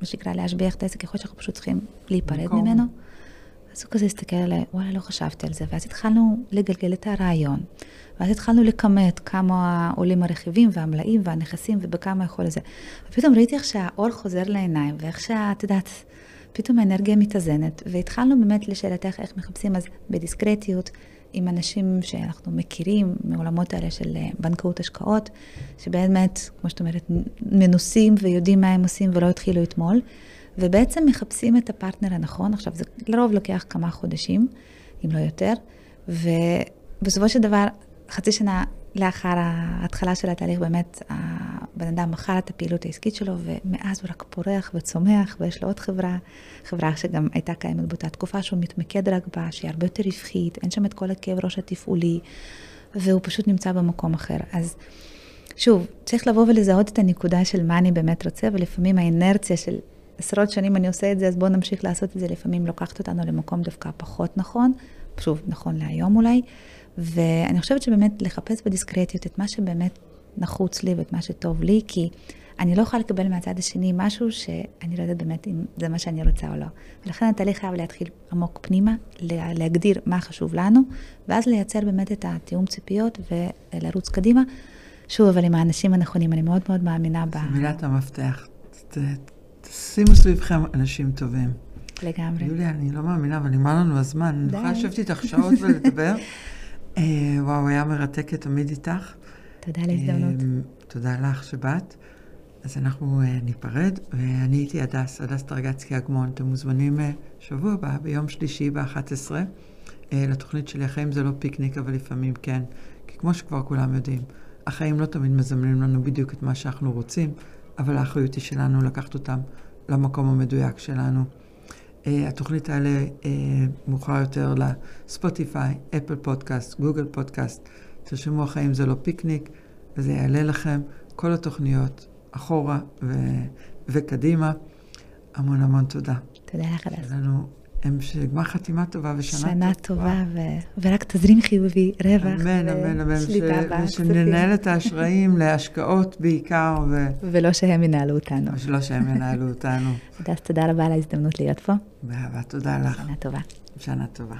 מה שנקרא, להשביח את העסק, יכול להיות שאנחנו פשוט צריכים להיפרד. ממנו. אז הוא כזה הסתכל עליי, וואלה, לא חשבתי על זה. ואז התחלנו לגלגל את הרעיון. ואז התחלנו לכמת כמה עולים הרכיבים והמלאים והנכסים ובכמה יכול לזה. ופתאום ראיתי איך שהאור חוזר לעיניים, ואיך שאת יודעת, פתאום האנרגיה מתאזנת. והתחלנו באמת לשאלתך איך מחפשים, אז בדיסקרטיות. עם אנשים שאנחנו מכירים מעולמות האלה של אה, בנקאות השקעות, שבאמת, כמו שאת אומרת, מנוסים ויודעים מה הם עושים ולא התחילו אתמול, ובעצם מחפשים את הפרטנר הנכון. עכשיו, זה לרוב לוקח כמה חודשים, אם לא יותר, ובסופו של דבר, חצי שנה לאחר ההתחלה של התהליך, באמת, הבן אדם מכר את הפעילות העסקית שלו, ומאז הוא רק פורח וצומח, ויש לו עוד חברה, חברה שגם הייתה קיימת באותה תקופה, שהוא מתמקד רק בה, שהיא הרבה יותר רווחית, אין שם את כל הכאב ראש התפעולי, והוא פשוט נמצא במקום אחר. אז שוב, צריך לבוא ולזהות את הנקודה של מה אני באמת רוצה, ולפעמים האינרציה של עשרות שנים אני עושה את זה, אז בואו נמשיך לעשות את זה, לפעמים לוקחת אותנו למקום דווקא פחות נכון, שוב, נכון להיום אולי. ואני חושבת שבאמת לחפש בדיסקרטיות את מה שבאמת נחוץ לי ואת מה שטוב לי, כי אני לא יכולה לקבל מהצד השני משהו שאני לא יודעת באמת אם זה מה שאני רוצה או לא. ולכן התהליך חייב להתחיל עמוק פנימה, להגדיר מה חשוב לנו, ואז לייצר באמת את התיאום ציפיות ולרוץ קדימה. שוב, אבל עם האנשים הנכונים, אני מאוד מאוד מאמינה ב... זו מילת המפתח. שימו סביבכם אנשים טובים. לגמרי. יוליה, אני לא מאמינה, אבל נגמר לנו הזמן. אני יכולה לשבת איתך שעות ולדבר. אה, וואו, היה מרתק תמיד איתך. תודה על ההזדמנות. אמ, תודה לך שבאת. אז אנחנו אה, ניפרד, ואני הייתי הדס, הדס טרגצקי אגמון. אתם מוזמנים אה, שבוע הבא, ביום שלישי ב-11, אה, לתוכנית שלי, החיים זה לא פיקניק, אבל לפעמים כן. כי כמו שכבר כולם יודעים, החיים לא תמיד מזמנים לנו בדיוק את מה שאנחנו רוצים, אבל האחריות היא שלנו לקחת אותם למקום המדויק שלנו. התוכנית האלה מאוחר יותר לספוטיפיי, אפל פודקאסט, גוגל פודקאסט. תרשמו החיים זה לא פיקניק, וזה יעלה לכם. כל התוכניות אחורה ו- וקדימה. המון המון תודה. תודה לך, הדס. שיהיה לנו גמר חתימה טובה ושנה טובה. שנה טובה, ו- ורק תזרים חיובי, רווח אמן, אמן, אמן. ושננהל את האשראים להשקעות בעיקר, ו- ולא שהם ינהלו אותנו. ושלא שהם ינהלו אותנו. הדס, תודה רבה על ההזדמנות להיות פה. באהבה, תודה לך. שנה טובה. שנה טובה.